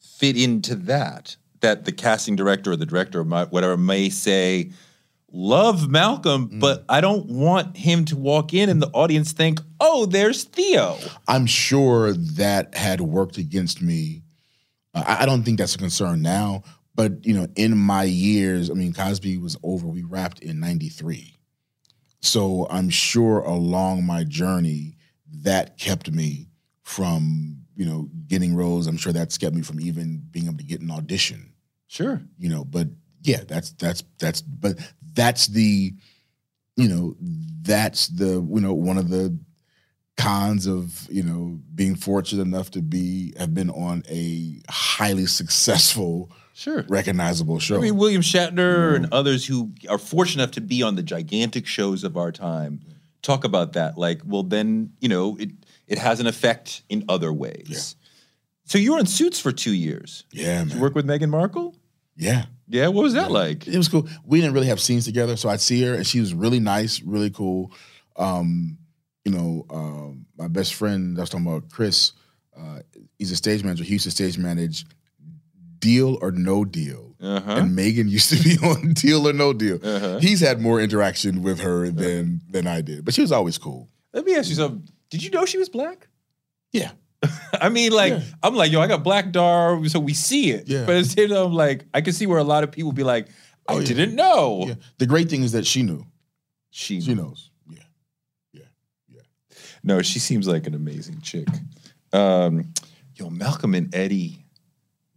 fit into that? That the casting director or the director or my, whatever may say, love Malcolm, Mm. but I don't want him to walk in and the audience think, oh, there's Theo. I'm sure that had worked against me. Uh, I, I don't think that's a concern now, but you know, in my years, I mean, Cosby was over. We wrapped in '93, so I'm sure along my journey that kept me from you know getting roles. I'm sure that's kept me from even being able to get an audition. Sure. You know, but yeah, that's that's that's but that's the you know that's the you know one of the cons of you know being fortunate enough to be have been on a highly successful Sure. recognizable show I mean, William Shatner and others who are fortunate enough to be on the gigantic shows of our time talk about that. Like, well, then, you know, it, it has an effect in other ways. So you were in Suits for two years. yeah Did you man work with Meghan Markle? yeah Yeah, what was that like? it was cool we didn't really have scenes together so i'd see her and she was really nice really cool um you know um my best friend i was talking about chris uh he's a stage manager he used to stage manage deal or no deal Uh-huh. and Meghan [laughs] used to be on Deal or No Deal. Uh-huh. He's had more interaction with her than than I did, but she was always cool. Let me ask you something. Did you know she was black? Yeah. [laughs] I mean, like, Yeah. I'm like, yo, I got black dar, so we see it. Yeah. But at the same time, I'm like, I can see where a lot of people be like, I Oh, yeah. didn't know. Yeah. The great thing is that she knew. She, She knows. Yeah. Yeah. Yeah. No, she seems like an amazing chick. Um, yo, Malcolm and Eddie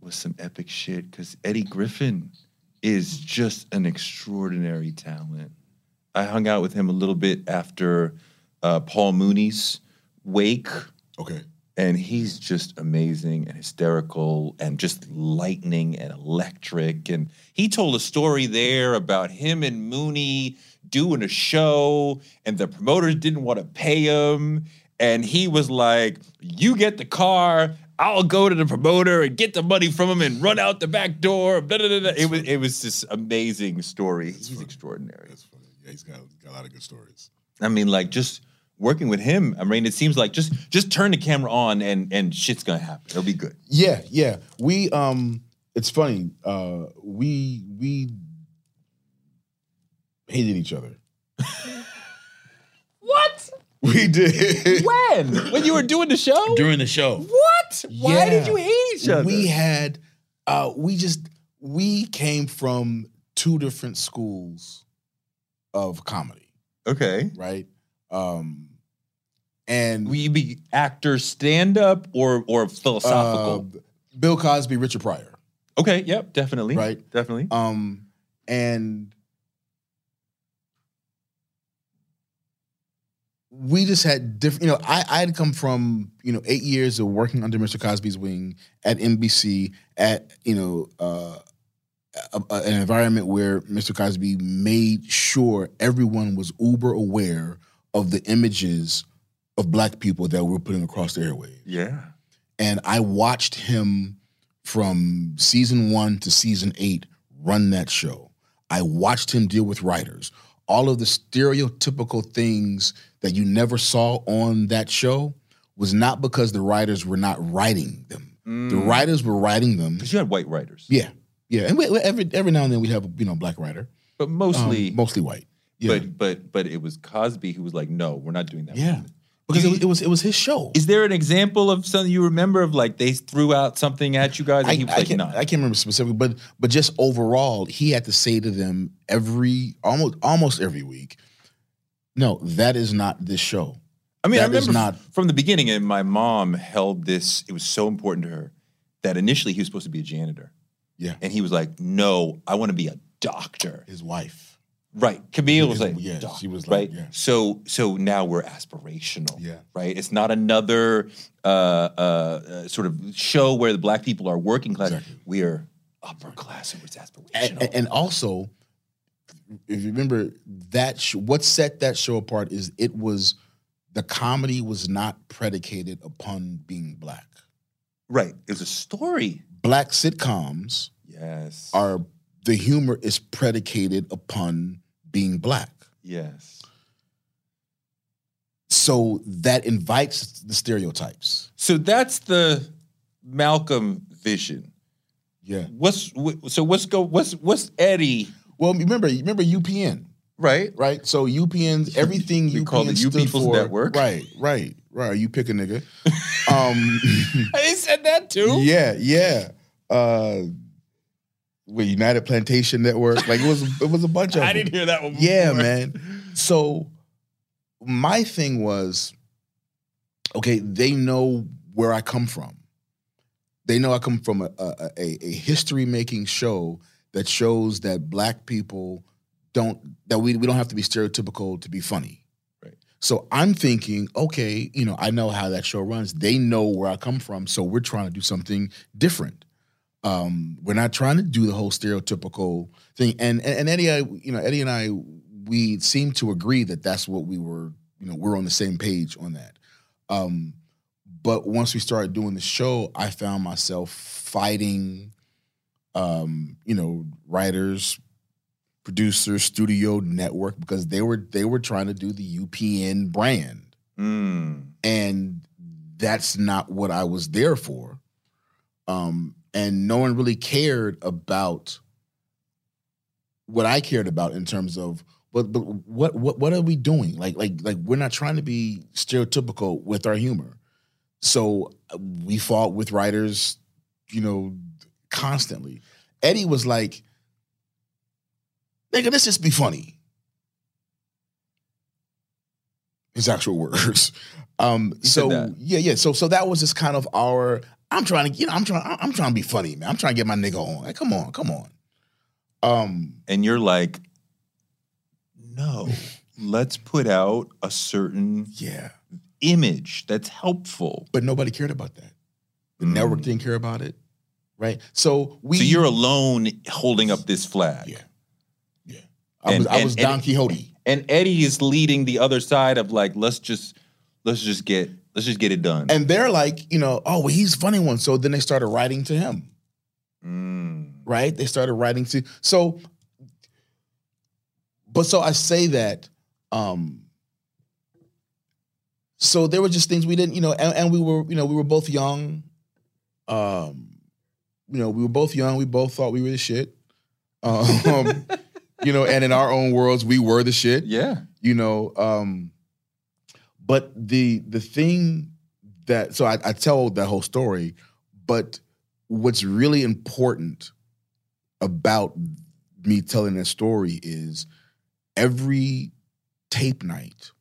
was some epic shit because Eddie Griffin is just an extraordinary talent. I hung out with him a little bit after uh, Paul Mooney's wake. Okay. And he's just amazing and hysterical and just lightning and electric. And he told a story there about him and Mooney doing a show, and the promoters didn't want to pay him. And he was like, You get the car. I'll go to the promoter and get the money from him and run out the back door. Blah, blah, blah. It was it was this amazing story. He's extraordinary. That's funny. Yeah, he's got, got a lot of good stories. I mean, like just working with him. I mean, it seems like just just turn the camera on and and shit's gonna happen. It'll be good. Yeah, yeah. We um it's funny. Uh we we hated each other. [laughs] What? We did. When? when you were doing the show? During the show. what? Why Yeah. did you hate each other? We had uh we just we came from two different schools of comedy, okay. right? Um and you be actor stand up or or philosophical? uh, Bill Cosby, Richard Pryor. okay. Yep. Definitely. Right. Definitely. Um, and we just had different. You know, I I had come from you know eight years of working under Mr. Cosby's wing at NBC at you know uh, a, a- an environment where Mr. Cosby made sure everyone was uber aware of the images of black people that we're putting across the airwaves yeah. and I watched him from season one to season eight run that show. I watched him deal with writers. All of the stereotypical things that you never saw on that show was not because the writers were not writing them. The writers were writing them. Because you had white writers. Yeah, yeah, and we, every every now and then we have a you know black writer, But um, mostly. mostly white. Yeah, But but but it was Cosby who was like, no, we're not doing that. yeah, because it was, it was it was his show. Is there an example of something you remember of like they threw out something at you guys and I, he was I like, can't, no. I can't remember specifically, but but just overall, he had to say to them every almost almost every week, no, that is not this show. I mean, I That is remember not- from the beginning, and my mom held this. It was so important to her that initially he was supposed to be a janitor, Yeah, and he was like, "No, I want to be a doctor." his wife. Right? Camille was like, yeah, she was right. yeah. So, so now we're aspirational. Yeah. right. It's not another uh, uh, uh, sort of show where the black people are working class. Exactly. We are upper class, and it's aspirational. And, and- also, if you remember that, sh- what set that show apart is it was the comedy was not predicated upon being black. right. It was a story. Black sitcoms Yes. are the humor is predicated upon being black. yes. So that invites the stereotypes. So that's the Malcolm vision. Yeah. What's wh- so? What's go? What's what's Eddie? Well, remember, remember UPN, Right. right? So UPN's [laughs] everything We UPN call the You People's for, Network. Right, right, right. You pick a nigga. [laughs] um, I said that too. [laughs] yeah, yeah. Uh, with United Plantation Network, like it was, [laughs] it was a bunch of. I them. didn't hear that one. Yeah, man. So my thing was, okay, they know where I come from. They know I come from a a, a, a history making show that shows that black people don't that we we don't have to be stereotypical to be funny. Right. So I'm thinking, okay, you know, I know how that show runs. They know where I come from, so we're trying to do something different. Um, we're not trying to do the whole stereotypical thing. And and, and Eddie, I, you know, Eddie and I, we seem to agree that that's what we were. You know, we're on the same page on that. Um, but once we started doing the show, I found myself fighting, um, you know, writers, producers, studio network because they were they were trying to do the UPN brand, Mm. and that's not what I was there for. Um, and no one really cared about what I cared about in terms of but but what what what are we doing? Like like like we're not trying to be stereotypical with our humor. So uh, we fought with writers, you know, constantly. Eddie was like, "Nigga, let's just be funny." His actual [laughs] words. Um, He so yeah, yeah. So so that was just kind of our. I'm trying to, you know, I'm trying, I'm trying to be funny, man. I'm trying to get my nigga on. Like, come on, come on. Um, and you're like, no, [laughs] let's put out a certain yeah, image that's helpful. but nobody cared about that. The Mm. network didn't care about it, right? So we. so you're alone holding up this flag. Yeah. Yeah. I was, And- I was and- Don Quixote. And Eddie is leading the other side of like, let's just let's just get let's just get it done. And they're like, you know, oh, well, he's a funny one. So then they started writing to him, Mm. right? They started writing to so. But so I say that, um, so there were just things we didn't, you know, and, and we were, you know, we were both young. Um, you know, we were both young. We both thought we were the shit. Um, [laughs] you know, and in our own worlds, we were the shit. Yeah. you know um but the the thing that so I, I tell that whole story but what's really important about me telling that story is every tape night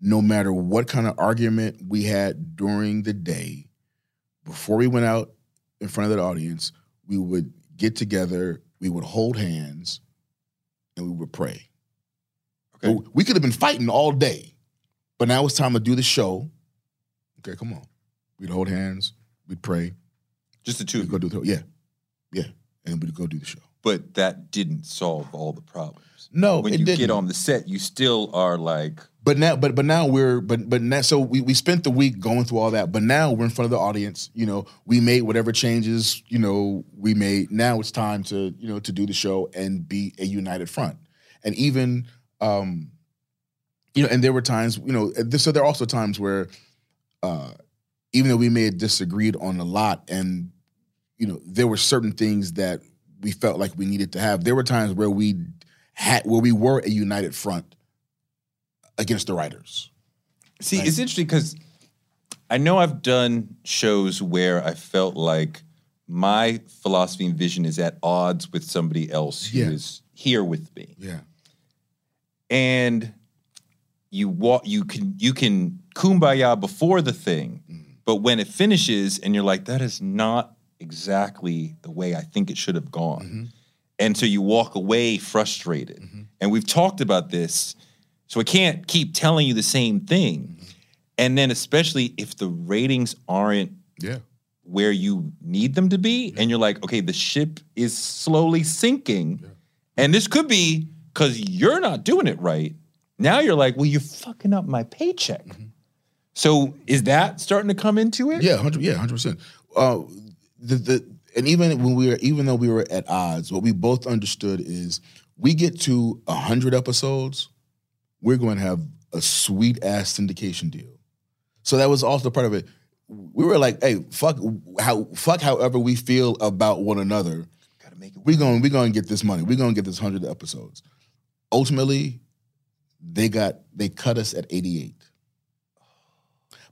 no matter what kind of argument we had during the day before we went out in front of the audience we would get together we would hold hands and we would pray Okay. we could have been fighting all day, but now it's time to do the show. Okay, come on. We'd hold hands, we'd pray, Just the two we'd go do the yeah, yeah, and we'd go do the show. But that didn't solve all the problems. No, when you didn't. get on the set, you still are like, But now, but but now we're but but now so we we spent the week going through all that, but now we're in front of the audience. You know, we made whatever changes you know we made. Now it's time to you know to do the show and be a united front. And even um, you know, and there were times you know, so there are also times where uh, even though we may have disagreed on a lot, and you know, there were certain things that we felt like we needed to have. There were times where we had where we were a united front against the writers. See, Like- it's interesting because I know I've done shows where I felt like my philosophy and vision is at odds with somebody else who is Yeah. here with me. Yeah. And you walk you can you can kumbaya before the thing, mm. but when it finishes and you're like, that is not exactly the way I think it should have gone. Mm-hmm. And so you walk away frustrated. Mm-hmm. And we've talked about this. So I can't keep telling you the same thing. Mm-hmm. And then especially if the ratings aren't Yeah. where you need them to be, and you're like, okay, the ship is slowly sinking, and this could be because you're not doing it right. Now you're like, well, you're fucking up my paycheck. So is that starting to come into it? Yeah, hundred. Yeah, hundred percent. Uh, the the and even when we were even though we were at odds, what we both understood is we get to hundred episodes, we're going to have a sweet ass syndication deal. So that was also part of it. We were like, hey, fuck how fuck however we feel about one another. Gotta make it We're going we're going to get this money. We're going to get this hundred episodes. Ultimately, they got they cut us at eighty eight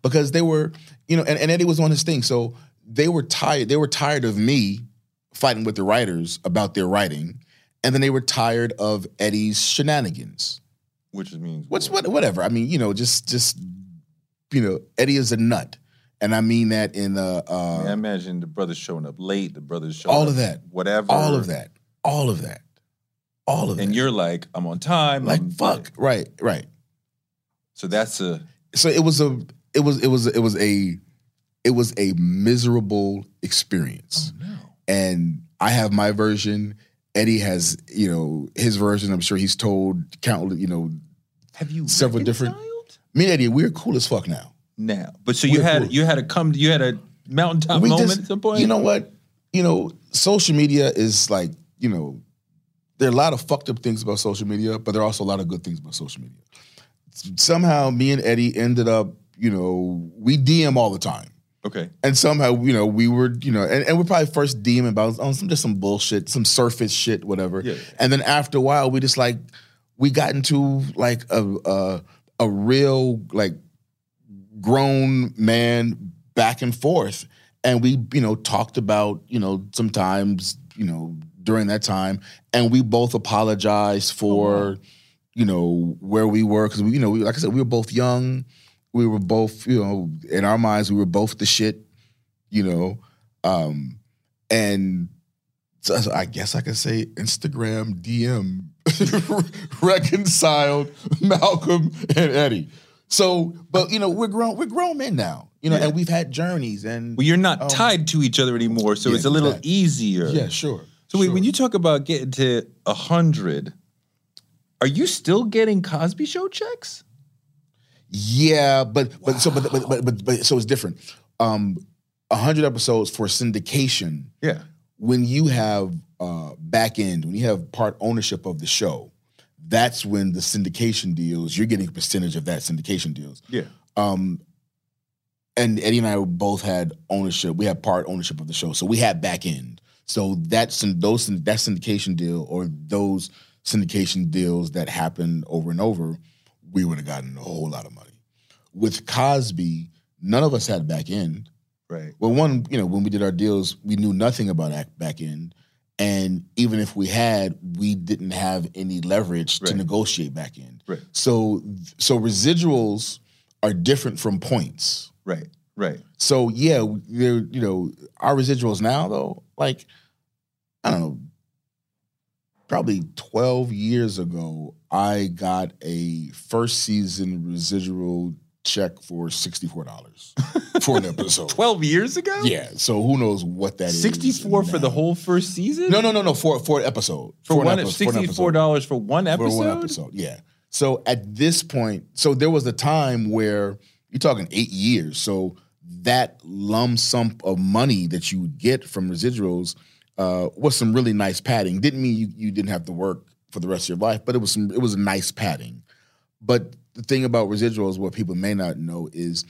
because they were, you know, and, and Eddie was on his thing. So they were tired. They were tired of me fighting with the writers about their writing, and then they were tired of Eddie's shenanigans. which means What's what? Whatever. I mean, you know, just just you know, Eddie is a nut, and I mean that in uh, uh I imagine the brothers showing up late, the brothers showing all of that, whatever, all of that, all of that, all of it. and you're like, I'm on time, like, I'm- fuck, right, right. So that's a so it was a it was it was it was a it was a miserable experience Oh, no. and i have my version eddie has you know his version i'm sure he's told countless you know Have you Several different- me and eddie we're cool as fuck now now? But so you We're had cool. you had to come, you had a mountaintop We moment just- at some point. you know what you know social media is like you know there are a lot of fucked up things about social media but there are also a lot of good things about social media somehow me and eddie ended up you know we dm all the time Okay. and somehow you know we were you know and, and we're probably first DMing about on some just some bullshit, some surface shit, whatever. Yeah. And then after a while, we just like we got into like a a, a real like grown man back and forth, and we you know talked about you know sometimes you know during that time, and we both apologized for you know where we were because we you know we, like I said we were both young, we were both you know in our minds we were both the shit, you know, um, and so, I guess I could say Instagram DM [laughs] reconciled [laughs] Malcolm and Eddie. So, but you know, we're grown, we're grown men now, you know, Yeah. and we've had journeys and Well, you're not Um, tied to each other anymore, so yeah, it's a little easier. yeah, sure. So wait, sure. when you talk about getting to a hundred, are you still getting Cosby Show checks? Yeah, but but so but, but but but but so it's different. Um, a hundred episodes for syndication. Yeah. When you have uh back end, when you have part ownership of the show, that's when the syndication deals. You're getting a percentage of that syndication deals. Yeah. Um, and Eddie and I both had ownership. We had part ownership of the show, so we had back end. So that's those that syndication deal or those syndication deals that happened over and over, we would have gotten a whole lot of money. With Cosby, none of us had back end. Right. Well, one, you know, when we did our deals, we knew nothing about back end, and even if we had, we didn't have any leverage to negotiate back end. Right. So, so residuals are different from points. Right. Right. So yeah, they're you know our residuals now though, like I don't know, probably twelve years ago, I got a first season residual check for sixty four dollars for an episode. [laughs] Twelve years ago. Yeah, so who knows what that is? Sixty-four for the whole first season. No, no, no, no. For for an episode. For one, for episode. dollars for one episode. For one episode, yeah. So at this point, so there was a time where you're talking eight years. So that lump sum of money that you would get from residuals uh, was some really nice padding. Didn't mean you, you didn't have to work for the rest of your life, but it was some it was nice padding. But the thing about residuals, what people may not know is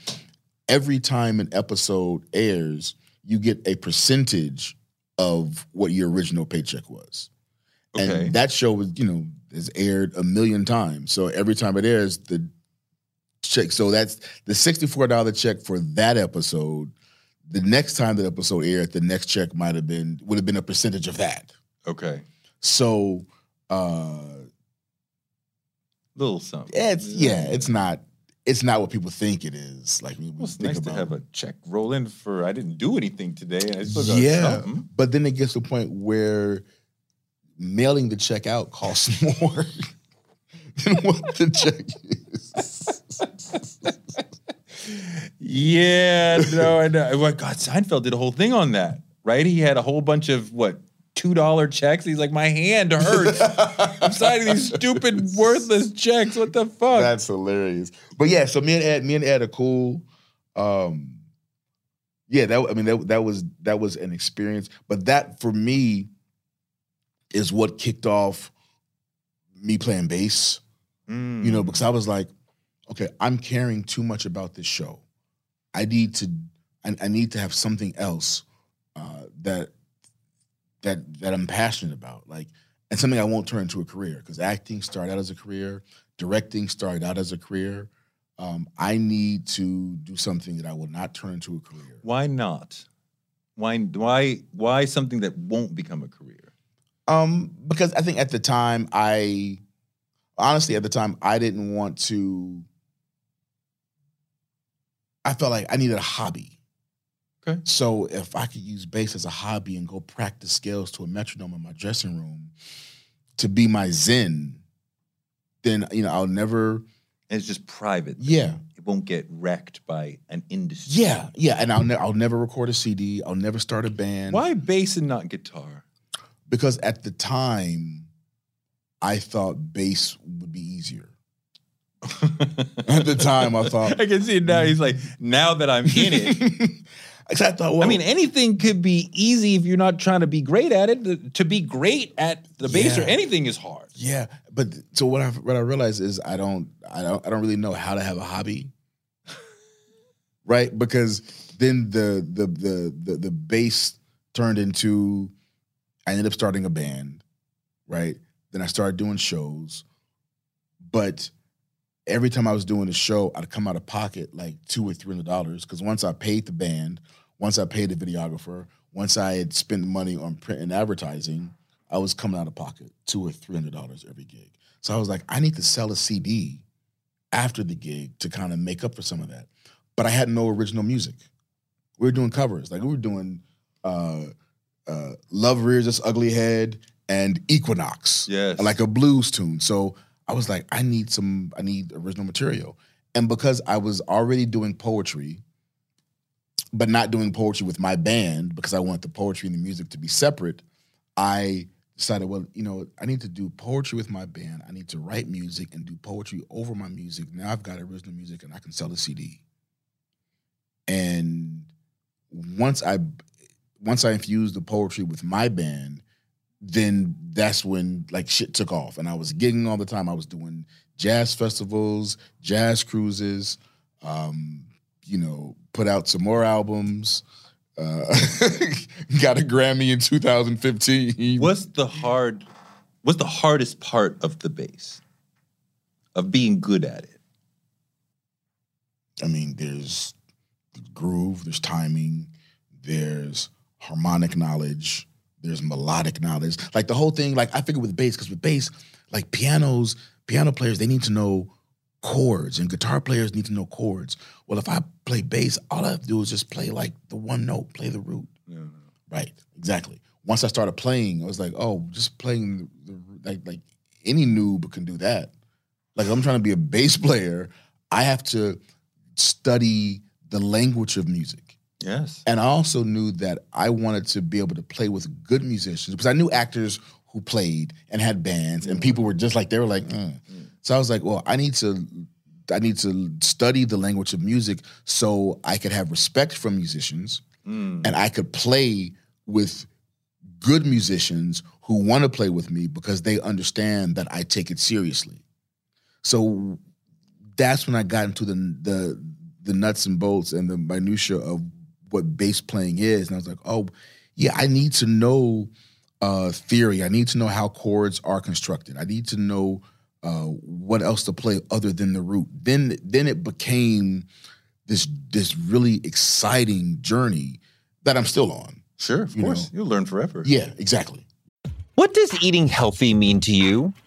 every time an episode airs, you get a percentage of what your original paycheck was. Okay. And that show was, you know, is aired a million times. So every time it airs, the check. So that's the sixty-four dollar check for that episode. The next time that episode aired, the next check might have been would have been a percentage of that. Okay. So uh Little something. it's yeah, it's not it's not what people think it is. Like we, we Well, it's think nice about to have a check roll in for I didn't do anything today and I still got yeah, something. but then it gets to a point where mailing the check out costs [laughs] more than what the check is. Yeah, no, I know. Well, God, Seinfeld did a whole thing on that, right? He had a whole bunch of what two dollar checks. He's like, my hand hurts. I'm signing these stupid, worthless checks. What the fuck? That's hilarious. But yeah, so me and Ed, me and Ed are cool. Um, yeah, that I mean that that was that was an experience. But that for me is what kicked off me playing bass. Mm. You know, because I was like, okay, I'm caring too much about this show. I need to I, I need to have something else uh, that that that I'm passionate about. Like and something I won't turn into a career because acting started out as a career, directing started out as a career. Um, I need to do something that I will not turn into a career. Why not? Why? Why? Why something that won't become a career? Um, because I think at the time I honestly at the time I didn't want to I felt like I needed a hobby. Okay. So if I could use bass as a hobby and go practice scales to a metronome in my dressing room to be my zen, then you know I'll never And it's just private. yeah It won't get wrecked by an industry. yeah yeah and I'll ne- I'll never record a CD. I'll never start a band. Why bass and not guitar? Because at the time, I thought bass would be easier. [laughs] At the time, I thought. I can see it now. He's like, now that I'm in it. [laughs] I thought, well, I mean, anything could be easy if you're not trying to be great at it. To be great at the bass or anything is hard. yeah. But so what I what I realized is I don't I don't I don't really know how to have a hobby. right? Because then the the the the the bass turned into I ended up starting a band, right? Then I started doing shows, but every time I was doing a show, I'd come out of pocket like two or three hundred dollars because once I paid the band, once I paid the videographer, once I had spent money on print and advertising, I was coming out of pocket two or three hundred dollars every gig. So I was like, I need to sell a CD after the gig to kind of make up for some of that. But I had no original music. We were doing covers, like we were doing uh, uh, "Love Rears Its Ugly Head" and "Equinox," Yes. like a blues tune. So I was like, I need some, I need original material. And because I was already doing poetry, but not doing poetry with my band because I want the poetry and the music to be separate, I decided, well, you know, I need to do poetry with my band. I need to write music and do poetry over my music. Now I've got original music and I can sell a CD. And once I once I infused the poetry with my band, then that's when like shit took off. And I was gigging all the time. I was doing jazz festivals, jazz cruises, um, you know, put out some more albums. Uh, [laughs] got a Grammy in 2015. What's the hard? What's the hardest part of the bass? Of being good at it. I mean, there's groove, there's timing, there's harmonic knowledge, there's melodic knowledge. Like the whole thing, like I figure with bass, because with bass, like pianos, piano players, they need to know chords and guitar players need to know chords. Well, if I play bass, all I have to do is just play like the one note, play the root. Right, exactly. Once I started playing, I was like, oh, just playing the, the like like any noob can do that. Like I'm trying to be a bass player, I have to study the language of music. Yes. And I also knew that I wanted to be able to play with good musicians because I knew actors who played and had bands, and people were just like they were like. "Mm." So I was like, well, I need to, I need to study the language of music so I could have respect from musicians, and I could play with good musicians who want to play with me because they understand that I take it seriously. So that's when I got into the the the nuts and bolts and the minutia of what bass playing is, and I was like, oh, yeah, I need to know uh, theory. I need to know how chords are constructed. I need to know uh, what else to play other than the root. Then then it became this this really exciting journey that I'm still on. Sure, of You course. know. You'll learn forever. Yeah, exactly. What does eating healthy mean to you?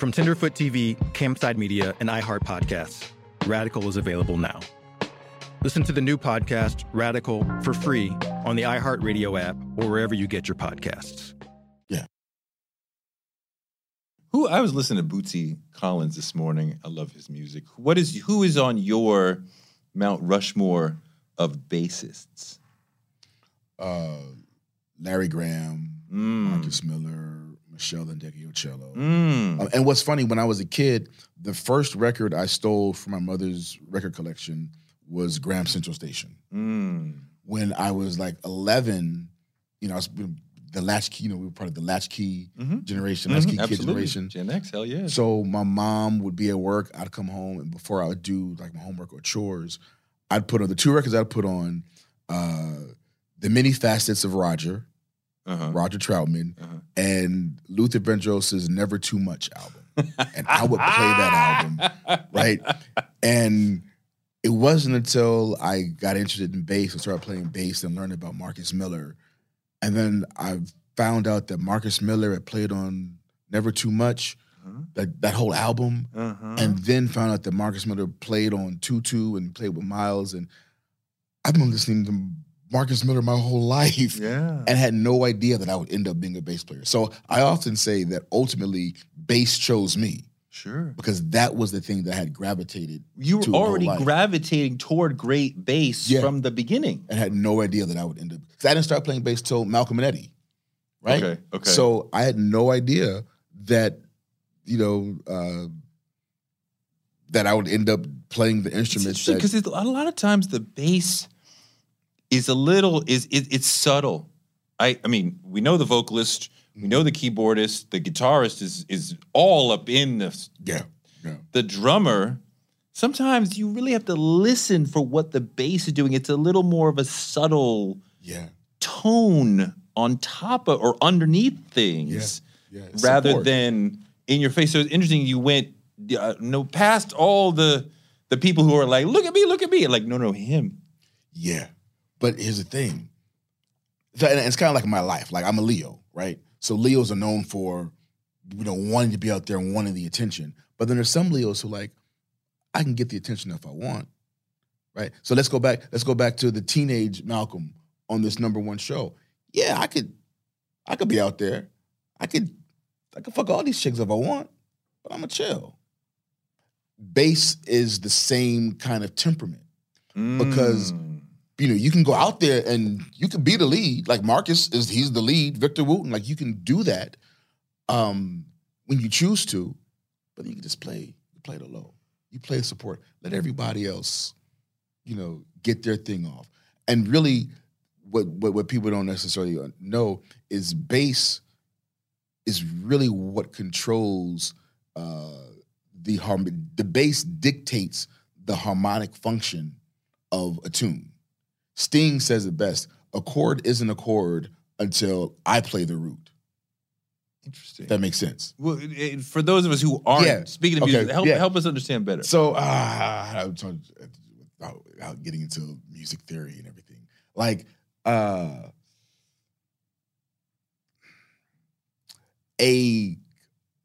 From Tenderfoot TV, Campside Media, and iHeart Podcasts, Radical is available now. Listen to the new podcast, Radical, for free on the iHeartRadio app or wherever you get your podcasts. Yeah. Who I was listening to Bootsy Collins this morning. I love his music. What is who is on your Mount Rushmore of bassists? Uh, Larry Graham, Mm. Marcus Miller, Meshell Ndegeocello. Mm. Uh, and what's funny, when I was a kid, the first record I stole from my mother's record collection was Graham Central Station. Mm. When I was like 11, you know, I was the latchkey. You know, we were part of the latchkey Mhm. generation, latchkey Mhm, kid generation. Gen X, hell yeah. So my mom would be at work. I'd come home, and before I would do like my homework or chores, I'd put on the two records. I'd put on uh, the many facets of Roger, Uh-huh. Roger Troutman, Uh-huh. and Luther Vandross's "Never Too Much" album, and I would play that album, [laughs] right? And it wasn't until I got interested in bass and started playing bass and learned about Marcus Miller, and then I found out that Marcus Miller had played on "Never Too Much." Uh-huh. That, that whole album, Uh-huh. and then found out that Marcus Miller played on Tutu and played with Miles, and I've been listening to Marcus Miller my whole life, yeah. and had no idea that I would end up being a bass player. So I often say that ultimately bass chose me Sure. because that was the thing that I had gravitated You were to my whole already gravitating toward great bass Yeah. from the beginning. and had no idea that I would end up. I didn't start playing bass till Malcolm and Eddie, right? Okay. Okay. So I had no idea that you know uh, that I would end up playing the instruments. that, because a lot of times the bass is a little is it, it's subtle. I I mean we know the vocalist, we know the keyboardist, the guitarist is is all up in this. yeah, yeah. The drummer, sometimes you really have to listen for what the bass is doing. It's a little more of a subtle Yeah, tone on top of or underneath things yeah. rather Support. than in your face. So it's interesting. You went uh, no past all the the people who are like, look at me, look at me. Like, no, no, him. Yeah. But here's the thing. So, and it's kind of like my life. Like I'm a Leo, right? So Leos are known for, you know, wanting to be out there and wanting the attention. But then there's some Leos who like, I can get the attention if I want. Right? So let's go back, let's go back to the teenage Malcolm on this number one show. Yeah, I could I could be out there. I could I could fuck all these chicks if I want, but I'm a chill. Bass is the same kind of temperament Because- Mm. You know, you can go out there and you can be the lead. Like Marcus is he's the lead, Victor Wooten, like you can do that um when you choose to, but you can just play, you play the low. You play the support. Let everybody else, you know, get their thing off. And really what what, what people don't necessarily know is bass is really what controls uh the harm the bass dictates the harmonic function of a tune. Sting says it best a chord isn't a chord until I play the root. Interesting. That makes sense. well, it- it- for those of us who aren't Yeah. speaking of Okay, music, help yeah. help us understand better. So, uh, I'm talking without, without getting into music theory and everything. Like, uh, a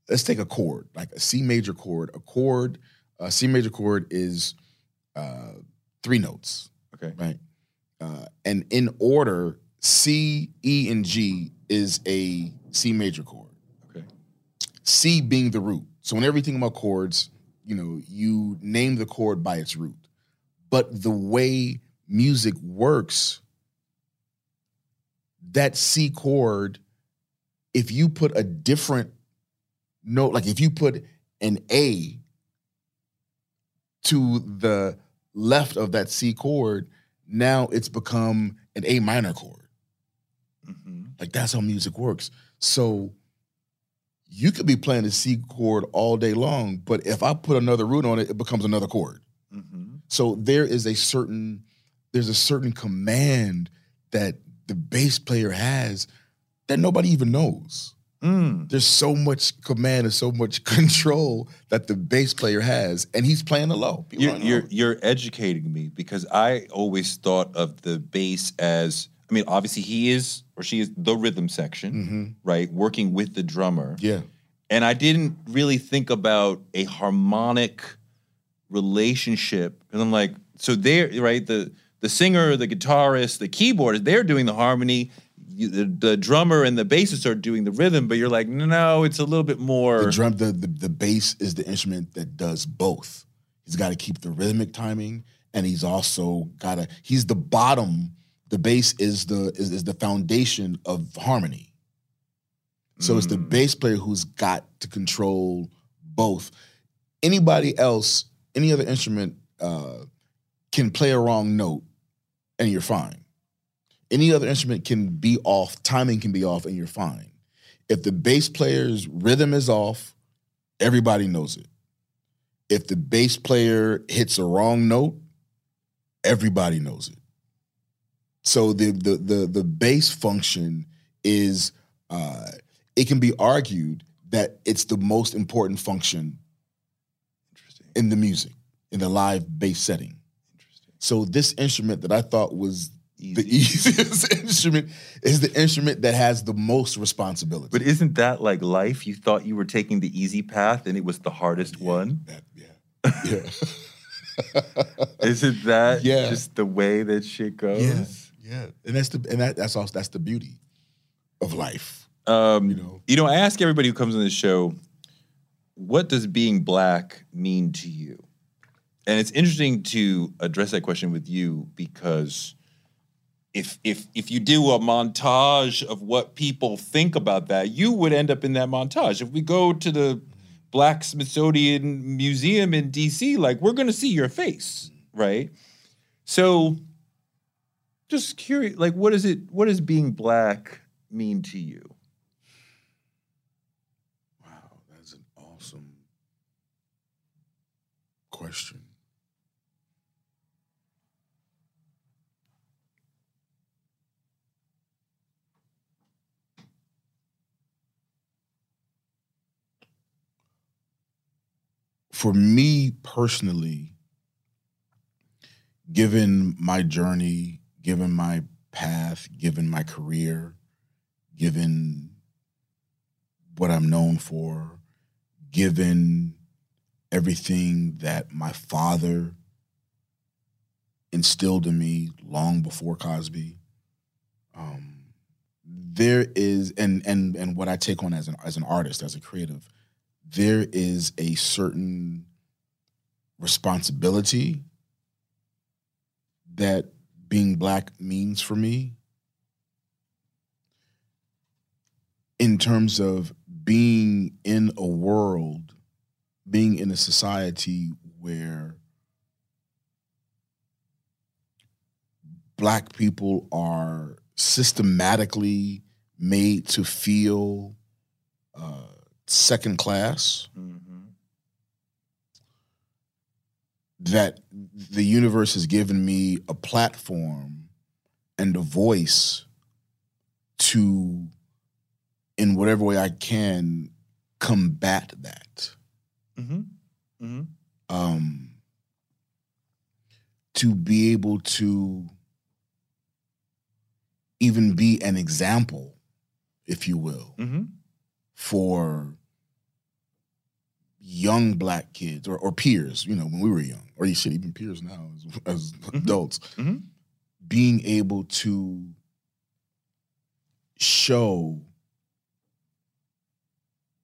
let's take a chord, like a C major chord. A chord, a C major chord is uh, three notes. okay. right? Uh, and in order, C, E, and G is a C major chord. Okay. C being the root. So when everything about chords, you know, you name the chord by its root. But the way music works, that C chord, if you put a different note, like if you put an A to the left of that C chord, now it's become an A minor chord. Mhm. Like that's how music works. So you could be playing a C chord all day long, but if I put another root on it, it becomes another chord. Mhm. So there is a certain there's a certain command that the bass player has that nobody even knows. Mm. There's so much command and so much [laughs] control that the bass player has, and he's playing the low. You're, you're you're educating me because I always thought of the bass as I mean, obviously he is or she is the rhythm section, Mhm. right? Working with the drummer. Yeah. And I didn't really think about a harmonic relationship. And I'm like, so they're right, the the singer, the guitarist, the keyboardist, they're doing the harmony. The, the drummer and the bassist are doing the rhythm, but you're like, no, it's a little bit more. The drum, the, the the bass is the instrument that does both. He's got to keep the rhythmic timing, and he's also got to. He's the bottom. The bass is the is, is the foundation of harmony. So it's the Mm. bass player who's got to control both. Anybody else, any other instrument, uh, can play a wrong note, and you're fine. Any other instrument can be off, timing can be off, and you're fine. If the bass player's rhythm is off, everybody knows it. If the bass player hits a wrong note, everybody knows it. So the the the the bass function is uh, it can be argued that it's the most important function in the music in the live bass setting. So this instrument that I thought was the easiest [laughs] instrument is the instrument that has the most responsibility. But isn't that like life? You thought you were taking the easy path and it was the hardest one? yeah. Yeah. [laughs] isn't that Yeah. just the way that shit goes? Yeah, yeah, and that's the and that, that's also that's the beauty of life. Um, you know, I ask everybody who comes on this show, what does being black mean to you? And it's interesting to address that question with you because if if if you do a montage of what people think about that, you would end up in that montage. If we go to the Black Smithsonian Museum in DC, like we're gonna see your face, right? So just curious, like what is it what does being black mean to you? Wow, that's an awesome question. For me personally, given my journey, given my path, given my career, given what I'm known for, given everything that my father instilled in me long before Cosby. Um, there is, and and and what I take on as an as an artist, as a creative, there is a certain responsibility that being black means for me in terms of being in a world, being in a society where black people are systematically made to feel uh, second class. That the universe has given me a platform and a voice to in whatever way I can combat that. Mm-hmm. Mm-hmm. Um, to be able to even be an example, if you will, Mm-hmm. For young black kids or, or peers, you know, when we were young, or you should even peers now as, as adults, Mhm. being able to show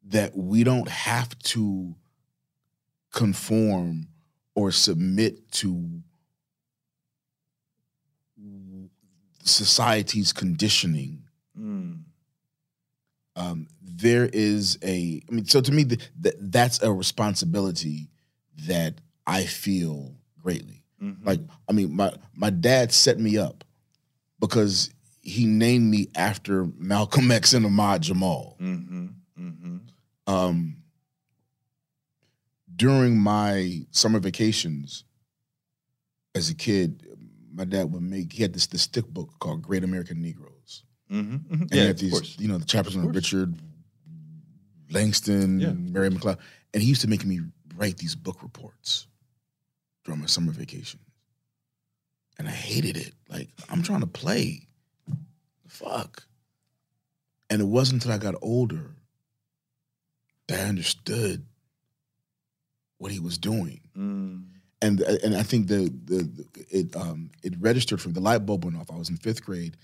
that we don't have to conform or submit to society's conditioning Mm. Um, there is a i mean so to me th- th- that's a responsibility that i feel greatly Mhm. like i mean my my dad set me up because he named me after malcolm x and ahmad jamal Mm-hmm. Mm-hmm. um, during my summer vacations as a kid, my dad would make he had this this stick book called Great American Negroes. Mm-hmm. And he Yeah, had these, you know, the chapters on. Richard Langston, Yeah. Mary McLeod. And he used to make me write these book reports during my summer vacation. And I hated it. Like, I'm trying to play. Fuck. And it wasn't until I got older that I understood what he was doing. Mm. And and I think the the, the it um it registered for me. The light bulb went off. I was in fifth grade.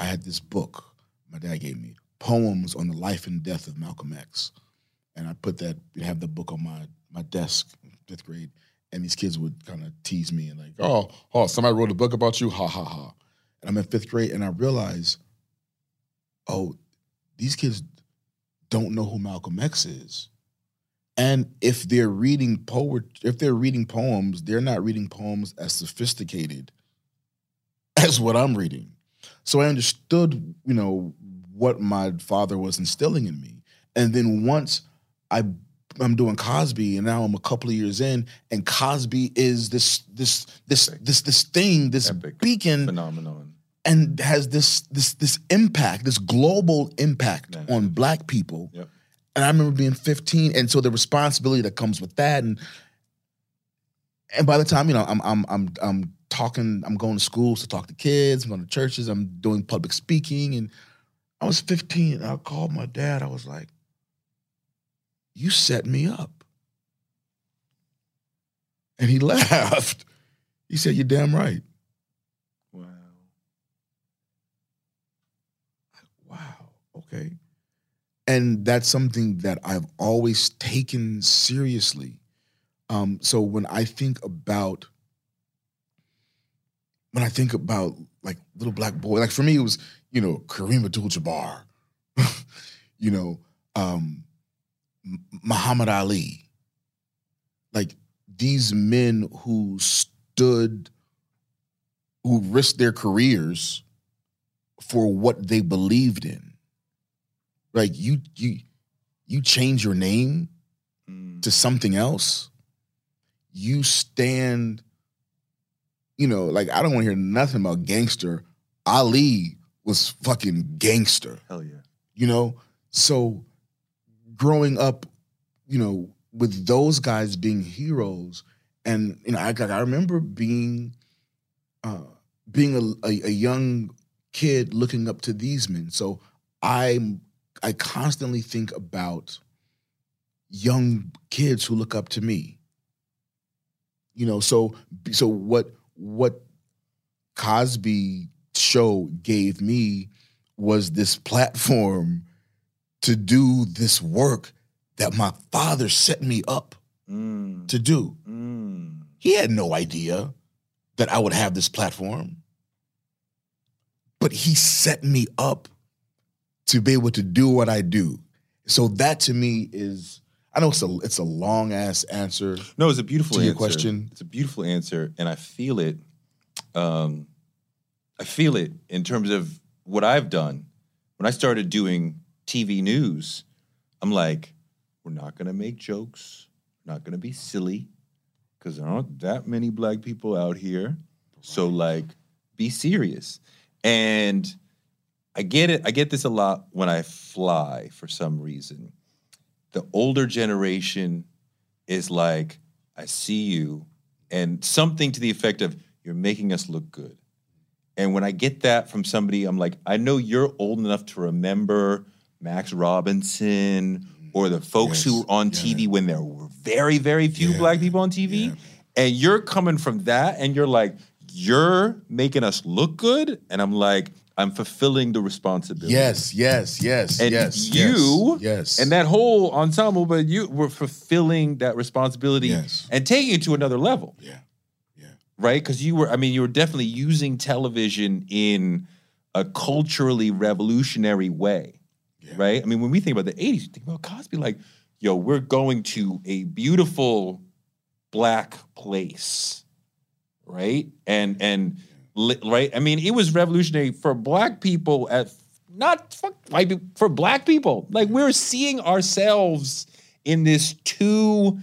I had this book my dad gave me, poems on the life and death of Malcolm X, and I put that you have the book on my my desk fifth grade. And these kids would kind of tease me and like, oh, oh, somebody wrote a book about you, ha ha ha. And I'm in fifth grade, and I realize, oh, these kids don't know who Malcolm X is. And if they're reading poet, if they're reading poems, they're not reading poems as sophisticated [laughs] as what I'm reading. So I understood, you know, what my father was instilling in me. And then once I I'm doing Cosby and now I'm a couple of years in and Cosby is this this this this this thing, this beacon phenomenon. and has this this this impact, this global impact on black people. And I remember being 15, and so the responsibility that comes with that, and and by the time you know, I'm I'm I'm I'm talking, I'm going to schools to talk to kids, I'm going to churches, I'm doing public speaking, and I was 15, and I called my dad. I was like, "You set me up," and he laughed. He said, "You're damn right." Wow. Wow. Okay and that's something that i've always taken seriously um, so when i think about when i think about like little black boy like for me it was you know kareem abdul-jabbar [laughs] you know um, muhammad ali. Like these men who stood who risked their careers for what they believed in. Like you you you change your name to something else you stand you know like i don't want to hear nothing about gangster. Ali was fucking gangster. Hell yeah. you know? So growing up you know with those guys being heroes and you know i, I remember being uh being a, a, a young kid looking up to these men. So i'm i constantly think about young kids who look up to me you know so so what what cosby show gave me was this platform to do this work that my father set me up mm. to do. Mm. He had no idea that i would have this platform but he set me up to be able to do what i do. So that to me is i know it's a it's a long ass answer No, it's a beautiful to your question It's a beautiful answer, and I feel it. Um, I feel it in terms of what I've done. When I started doing TV news, I'm like, we're not going to make jokes. We're not going to be silly because there aren't that many black people out here. So, like, be serious. And I get it. I get this a lot when I fly for some reason. The older generation is like, I see you, and something to the effect of, you're making us look good. And when I get that from somebody, I'm like, I know you're old enough to remember Max Robinson or the folks who were on TV when there were very, very few black people on TV. And you're coming from that and you're like, you're making us look good. And I'm like, I'm fulfilling the responsibility. yes yes yes And yes you yes, yes. and that whole ensemble, but you were fulfilling that responsibility yes. and taking it to another level. Yeah. Yeah, right? Because you were, I mean, you were definitely using television in a culturally revolutionary way. Right? I mean, when we think about the 80s, you think about Cosby like, yo, we're going to a beautiful black place. Right? And and right? I mean, it was revolutionary for black people at not fuck white people, for black people. Like we're seeing ourselves in this two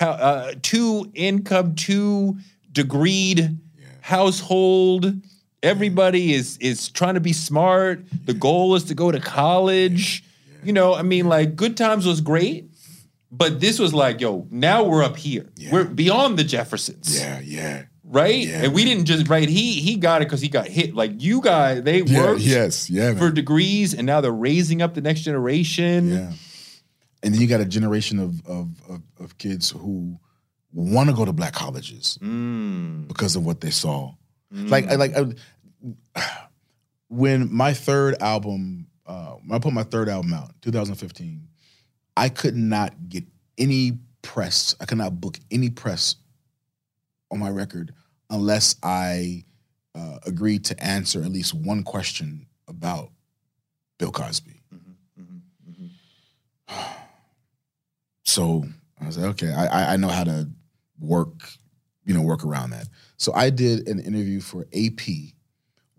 uh, two income, two degreed household. Everybody is is trying to be smart. The goal is to go to college. You know, I mean, like good times was great, but this was like, yo, now we're up here. We're beyond the Jeffersons. Yeah, yeah. Right? and we didn't just right, he he got it because he got hit. Like you guys, they Yeah, worked yes, yeah, man. for degrees, and now they're raising up the next generation. Yeah. And then you got a generation of of of, of kids who want to go to black colleges Mm. because of what they saw. Like I like I, [sighs] when my third album, uh, when I put my third album out, 2015, I could not get any press. I could not book any press on my record unless I uh, agreed to answer at least one question about Bill Cosby. Mm-hmm, mm-hmm, mm-hmm. So I was like, okay, I, I- I know how to work, you know, work around that. So I did an interview for AP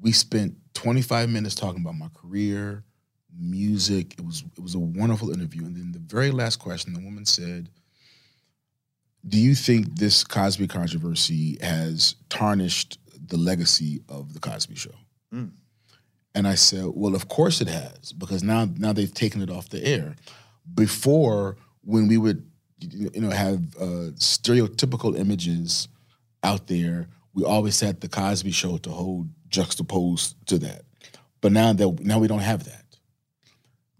We spent 25 minutes talking about my career, music. It was it was a wonderful interview. And then the very last question, the woman said, "Do you think this Cosby controversy has tarnished the legacy of the Cosby Show?" Mm. And I said, "Well, of course it has, because now now they've taken it off the air. Before, when we would you know have uh, stereotypical images out there, we always had the Cosby Show to hold juxtaposed to that. But now that now we don't have that.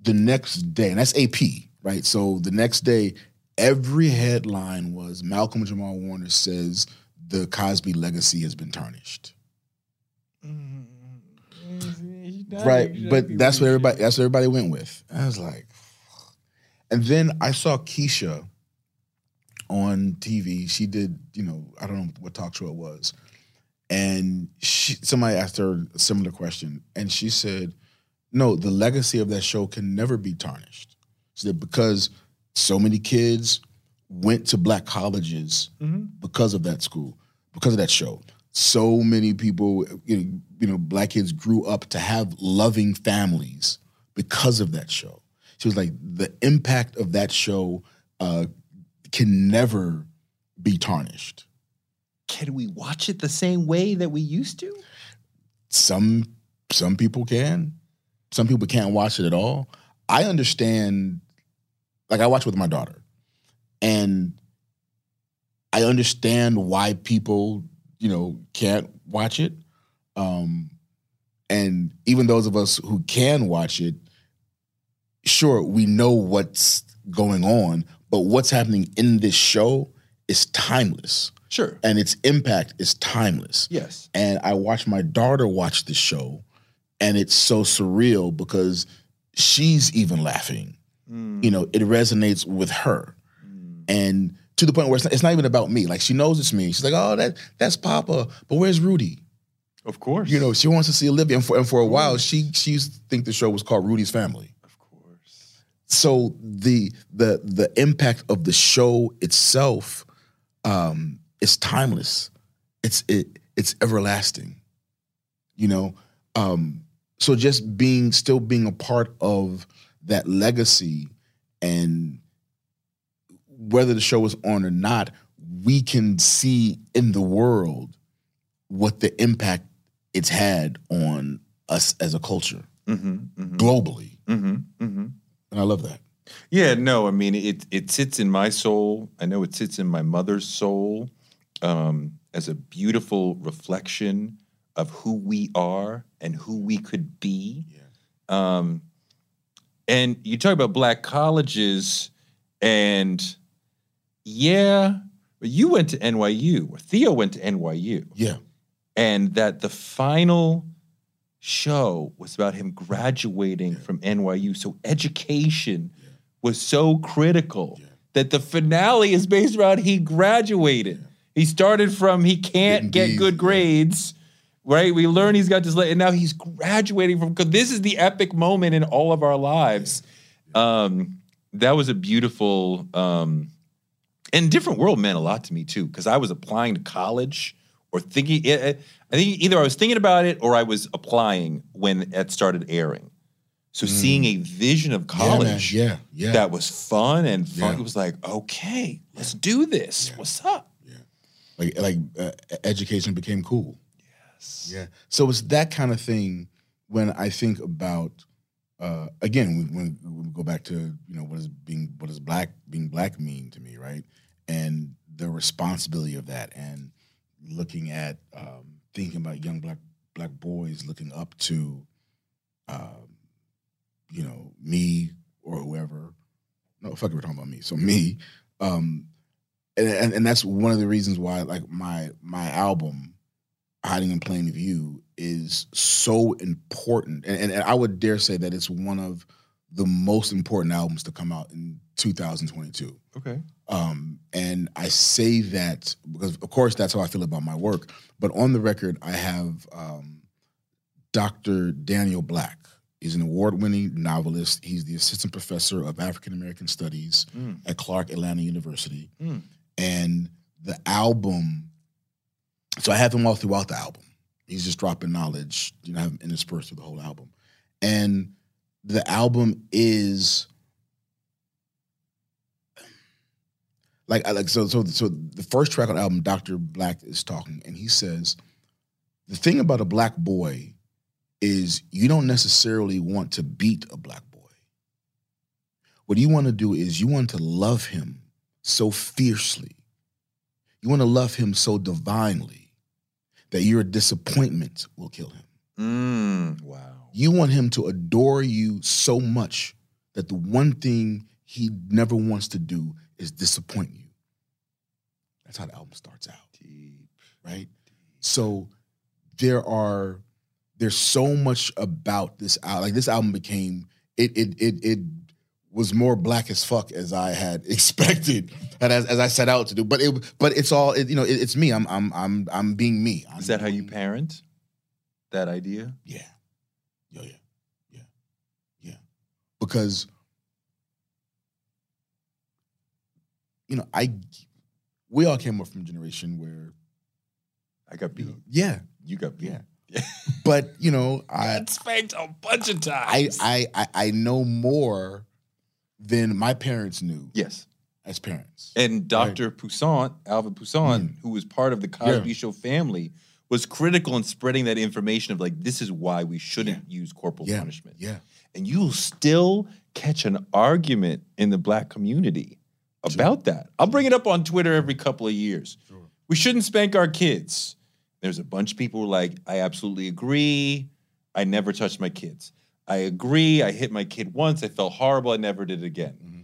The next day, and that's AP, right? So the next day, every headline was Malcolm Jamal Warner says the Cosby legacy has been tarnished. Right, but that's what everybody that's what everybody went with. I was like, [sighs] and then I saw Keshia on TV. She did, you know, I don't know what talk show it was, and she, somebody asked her a similar question, and she said, "No, the legacy of that show can never be tarnished." She said because so many kids went to black colleges because of that school, because of that show. So many people, you know, you know, black kids grew up to have loving families because of that show. She was like, the impact of that show uh, can never be tarnished. Can we watch it the same way that we used to? Some some people can, some people can't watch it at all. I understand. Like I watch with my daughter, and I understand why people, you know, can't watch it. Um, and even those of us who can watch it, sure, we know what's going on, but what's happening in this show is timeless. Sure. And its impact is timeless. Yes. And I watched my daughter watch the show, and it's so surreal because she's even laughing. You know, it resonates with her. And to the point where it's not, it's not even about me. Like she knows it's me. She's like, "Oh, that that's Papa, but where's Rudy?" Of course. You know, she wants to see Olivia, and for and for a while, she she used to think the show was called Rudy's Family. Of course. So the the the impact of the show itself um, is timeless. It's it it's everlasting. You know, um, so just being still being a part of that legacy and whether the show is on or not, we can see in the world what the impact it's had on us as a culture Mm-hmm. globally. Mm-hmm. Mm-hmm. And I love that. Yeah, no, I mean it it sits in my soul. I know it sits in my mother's soul um, as a beautiful reflection of who we are and who we could be. Um, and you talk about black colleges, and yeah, but you went to NYU, or Theo went to NYU, Yeah. and that the final show was about him graduating from NYU. So education was so critical that the finale is based around he graduated. He started from he can't Getting get good yeah. grades. Right, we learn he's got this, and now he's graduating from. Because this is the epic moment in all of our lives. Um, that was a beautiful, um, and different world meant a lot to me too. Because I was applying to college or thinking. I I think either I was thinking about it or I was applying when it started airing. So seeing a vision of college Mm. Yeah, man. yeah, yeah. that was fun and fun, Yeah. it was like, okay, let's do this. What's up? like like uh, education became cool. Yes. Yeah. So it's that kind of thing when I think about uh, again when, we go back to you know what is being what does black being black mean to me right and the responsibility of that and looking at um, thinking about young black black boys looking up to um, you know me or whoever no fuck we're talking about me so me um, and, and and that's one of the reasons why like my my album hiding in plain view is so important and, and, and i would dare say that it's one of the most important albums to come out in 2022 Okay. um, and i say that because of course that's how i feel about my work but on the record i have um, dr daniel black he's an award-winning novelist he's the assistant professor of african american studies Mm. at clark atlanta university Mm. and the album so i have him all throughout the album He's just dropping knowledge, you know, have interspersed through the whole album. And the album is like I like so so so the first track on the album, Dr. Black is talking, and he says, the thing about a black boy is you don't necessarily want to beat a black boy. What you want to do is you want to love him so fiercely. You want to love him so divinely that your disappointment will kill him. Mm, wow. You want him to adore you so much that the one thing he never wants to do is disappoint you. That's how the album starts out. Right? So there are there's so much about this album. Like this album became it it it it was more black as fuck as I had [laughs] expected and as, as I set out to do. But it but it's all it, you know, it, it's me. I'm I'm I'm I'm being me. I'm Is that how you parent? That idea? Yeah. Yeah, yeah. Yeah. Yeah. Because you know, I we all came up from a generation where I got beat. yeah, You got beat. Yeah. but you know, I got spanked a bunch of I, times. I I I know more than my parents knew yes. as parents. And Dr. Poussaint, Alvin Poussaint, Mm. who was part of the Cosby Yeah. Show family, was critical in spreading that information of like, this is why we shouldn't use corporal Yeah. punishment. Yeah. And you'll still catch an argument in the black community about that. I'll bring it up on Twitter every couple of years. We shouldn't spank our kids. There's a bunch of people who are like, I absolutely agree. I never touched my kids. I agree. I hit my kid once. I felt horrible. I never did it again. Mm-hmm.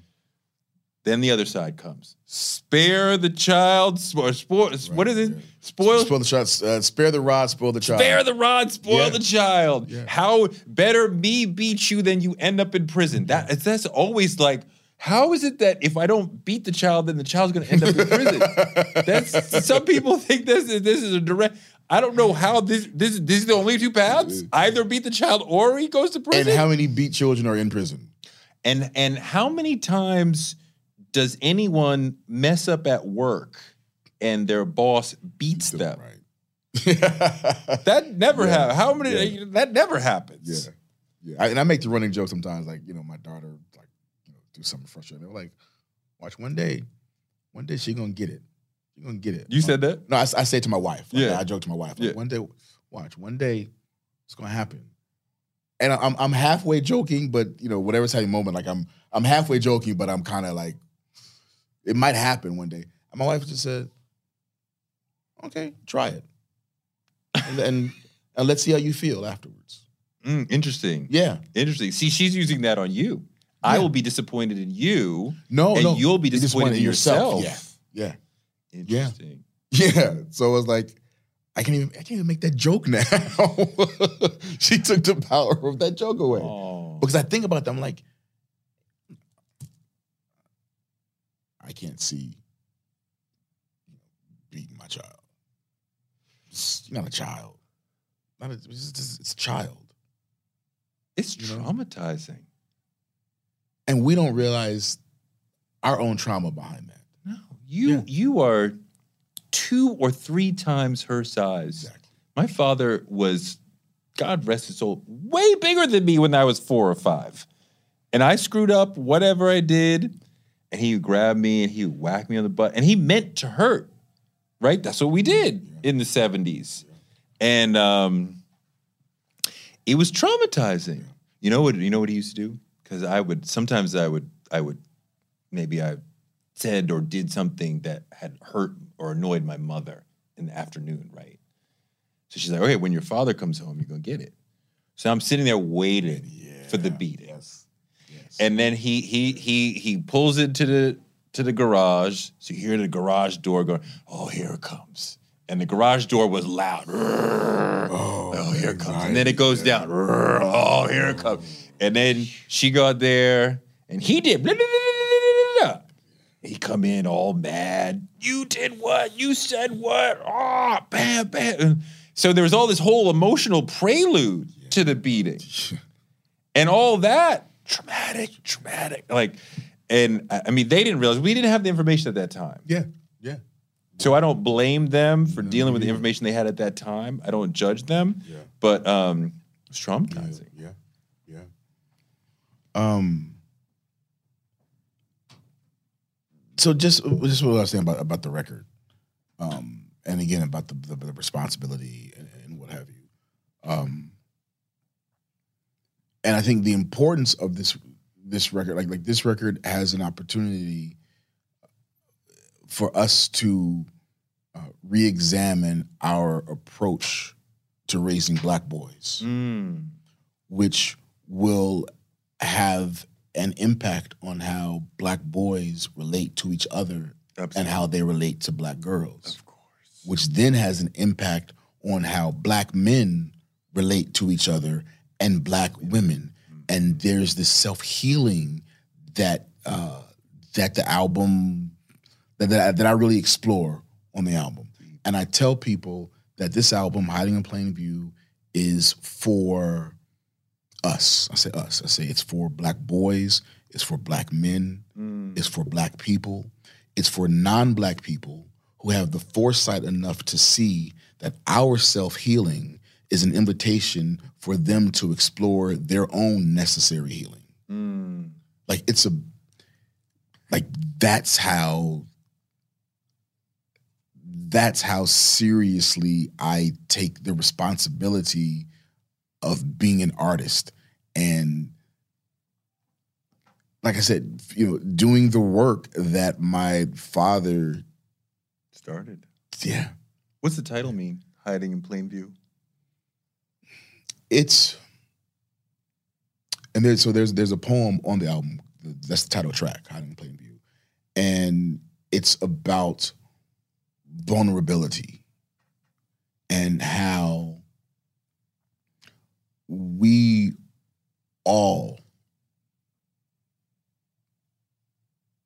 Then the other side comes. Spare the child. Spoil. spoil what is it? Spoil. Spoil the child. Uh, spare the rod. Spoil the child. Spare the rod, spoil Yeah. the child. Yeah. How better me beat you than you end up in prison? That that's always like. How is it that if I don't beat the child, then the child's going to end up in prison? [laughs] That's some people think this is this is a direct. I don't know how this this this is the only two paths. Mm-hmm. Either beat the child or he goes to prison. and how many beat children are in prison? And and how many times does anyone mess up at work and their boss beats them? Right. [laughs] That never Yeah. happens. How many? Yeah. That never happens. Yeah. Yeah. I, and I make the running joke sometimes, like, you know, my daughter, like, you know, do something frustrating. They're like, watch one day, one day she gonna get it. She gonna get it. You said that. No, I, I say to my wife. Like, Yeah. I joke to my wife. Like, Yeah. One day, watch, one day it's gonna happen. And I'm I'm halfway joking, but you know, whatever type moment, like I'm I'm halfway joking, but I'm kind of like, it might happen one day. And my wife just said, okay, try it. and, and and let's see how you feel afterwards. Mm, interesting. Yeah. Interesting. See, she's using that on you. I will be disappointed in you. No, and no. you'll be You're disappointed, in yourself. Yeah. Yeah. Interesting. Yeah. So it was like, I can't even I can't even make that joke now. [laughs] she took the power of that joke away. Oh. Because I think about them like, I can't see beating my child. It's, not a child. Not a, it's, just- it's a child. It's You know? traumatizing. And we don't realize our own trauma behind that. You you are two or three times her size. Exactly. My father was, God rest his soul, way bigger than me when I was four or five. And I screwed up whatever I did, and he would grab me and he would whack me on the butt. And he meant to hurt, right? That's what we did in the 70s. And um, it was traumatizing. You know what you know what he used to do? Because I would sometimes I would I would maybe I said or did something that had hurt or annoyed my mother in the afternoon, right? So she's like, okay, when your father comes home, you're gonna get it. So I'm sitting there waiting for the beating. Yes. Yes. And then he he he he pulls it to the to the garage. So you hear the garage door going, oh, here it comes. And the garage door was loud. Oh, oh here it comes. And then it goes down. Oh, here it comes. And then she got there and he did. blah, blah, blah. He come in all mad. You did what? You said what? Oh, bam, bam. So there was all this whole emotional prelude to the beating. And all that, traumatic, traumatic. Like, and I mean, they didn't realize we didn't have the information at that time. Yeah. Yeah. So I don't blame them for dealing with the information they had at that time. I don't judge them. Yeah. But um, it's traumatizing. Yeah, yeah. Um. So just just what I was saying about about the record, um, and again about the the, the responsibility and, and what have you, um, and I think the importance of this this record, like like this record, has an opportunity for us to uh, re-examine our approach to raising black boys Mm. which will have an impact on how black boys relate to each other and how they relate to black girls. Of course. Which then has an impact on how black men relate to each other and black women. And there's this self-healing that uh, that the album that, that I, that I really explore on the album. And I tell people that this album, Hiding in Plain View, is for us. I say us. I say it's for black boys, it's for black men, it's for black people, it's for non-black people who have the foresight enough to see that our self-healing is an invitation for them to explore their own necessary healing. Mm. Like it's a like that's how that's how seriously I take the responsibility of being an artist and like I said, you know, doing the work that my father Started. yeah, What's the title mean? Hiding in plain view. it's and there's so there's there's a poem on the album that's the title track hiding in plain view and it's about vulnerability and how we all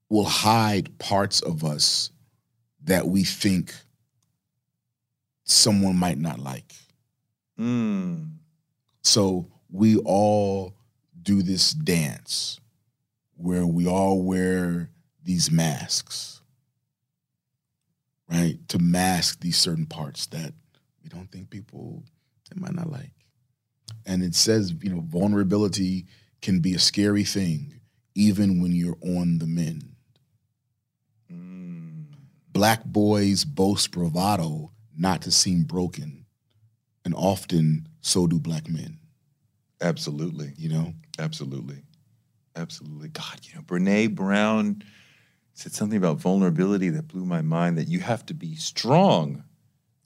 will hide parts of us that we think someone might not like Mm. so we all do this dance where we all wear these masks, right? To mask these certain parts that we don't think people they might not like. And it says, you know, vulnerability can be a scary thing even when you're on the mend. Mm. Black boys boast bravado not to seem broken, and often so do black men. Absolutely. You know? Absolutely. Absolutely. God, you know, Brené Brown said something about vulnerability that blew my mind that you have to be strong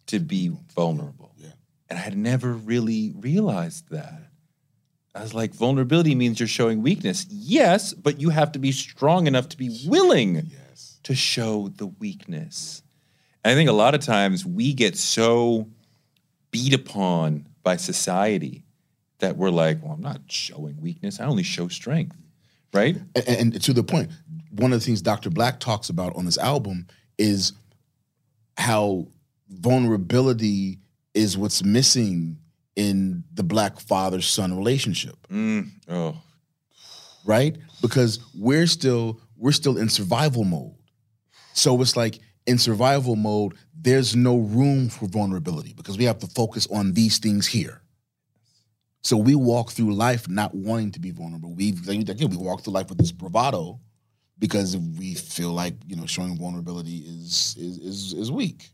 to be vulnerable. And I had never really realized that. I was like, vulnerability means you're showing weakness. Yes, but you have to be strong enough to be willing yes. to show the weakness. And I think a lot of times we get so beat upon by society that we're like, well, I'm not showing weakness. I only show strength. Right? And, and to the point, one of the things Dr. Black talks about on this album is how vulnerability is what's missing in the black father son relationship. Mm, oh, right? Because we're still we're still in survival mode. So it's like in survival mode, there's no room for vulnerability because we have to focus on these things here. So we walk through life not wanting to be vulnerable. We again we walk through life with this bravado because we feel like you know showing vulnerability is is is, is weak.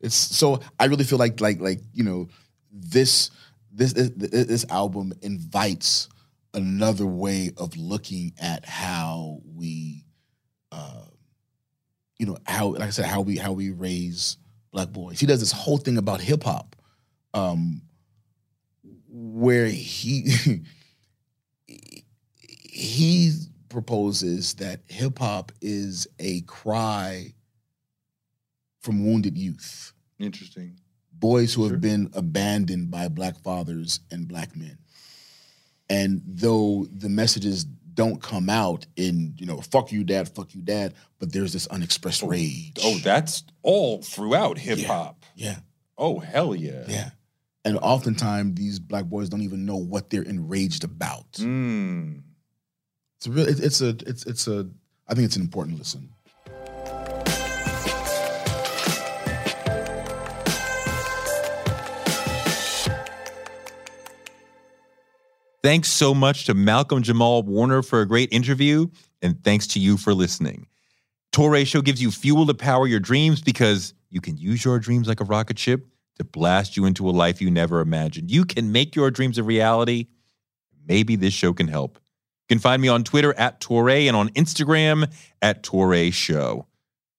It's so I really feel like like like you know this this this, this album invites another way of looking at how we uh you know how like I said how we how we raise black boys. He does this whole thing about hip hop um where he [laughs] he proposes that hip hop is a cry from wounded youth interesting. boys who have been abandoned by black fathers and black men. And though the messages don't come out in, you know, fuck you, dad, fuck you, dad, but there's this unexpressed rage. Oh, that's all throughout hip hop. Yeah. Oh, hell yeah. Yeah. And oftentimes these black boys don't even know what they're enraged about. Mm. It's a real, it, it's a, it's, it's a, I think it's an important listen. Thanks so much to Malcolm Jamal Warner for a great interview, and thanks to you for listening. Touré Show gives you fuel to power your dreams because you can use your dreams like a rocket ship to blast you into a life you never imagined. You can make your dreams a reality. Maybe this show can help. You can find me on Twitter at Touré and on Instagram at Touré Show.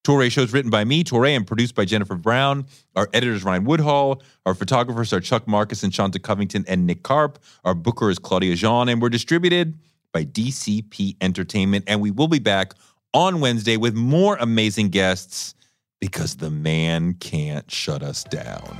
Touré shows written by me, Touré, and produced by Jennifer Brown. Our editor is Ryan Woodhall. Our photographers are Chuck Marcus and Shanta Covington and Nick Karp. Our booker is Claudia Jean, and we're distributed by DCP Entertainment. And we will be back on Wednesday with more amazing guests because the man can't shut us down.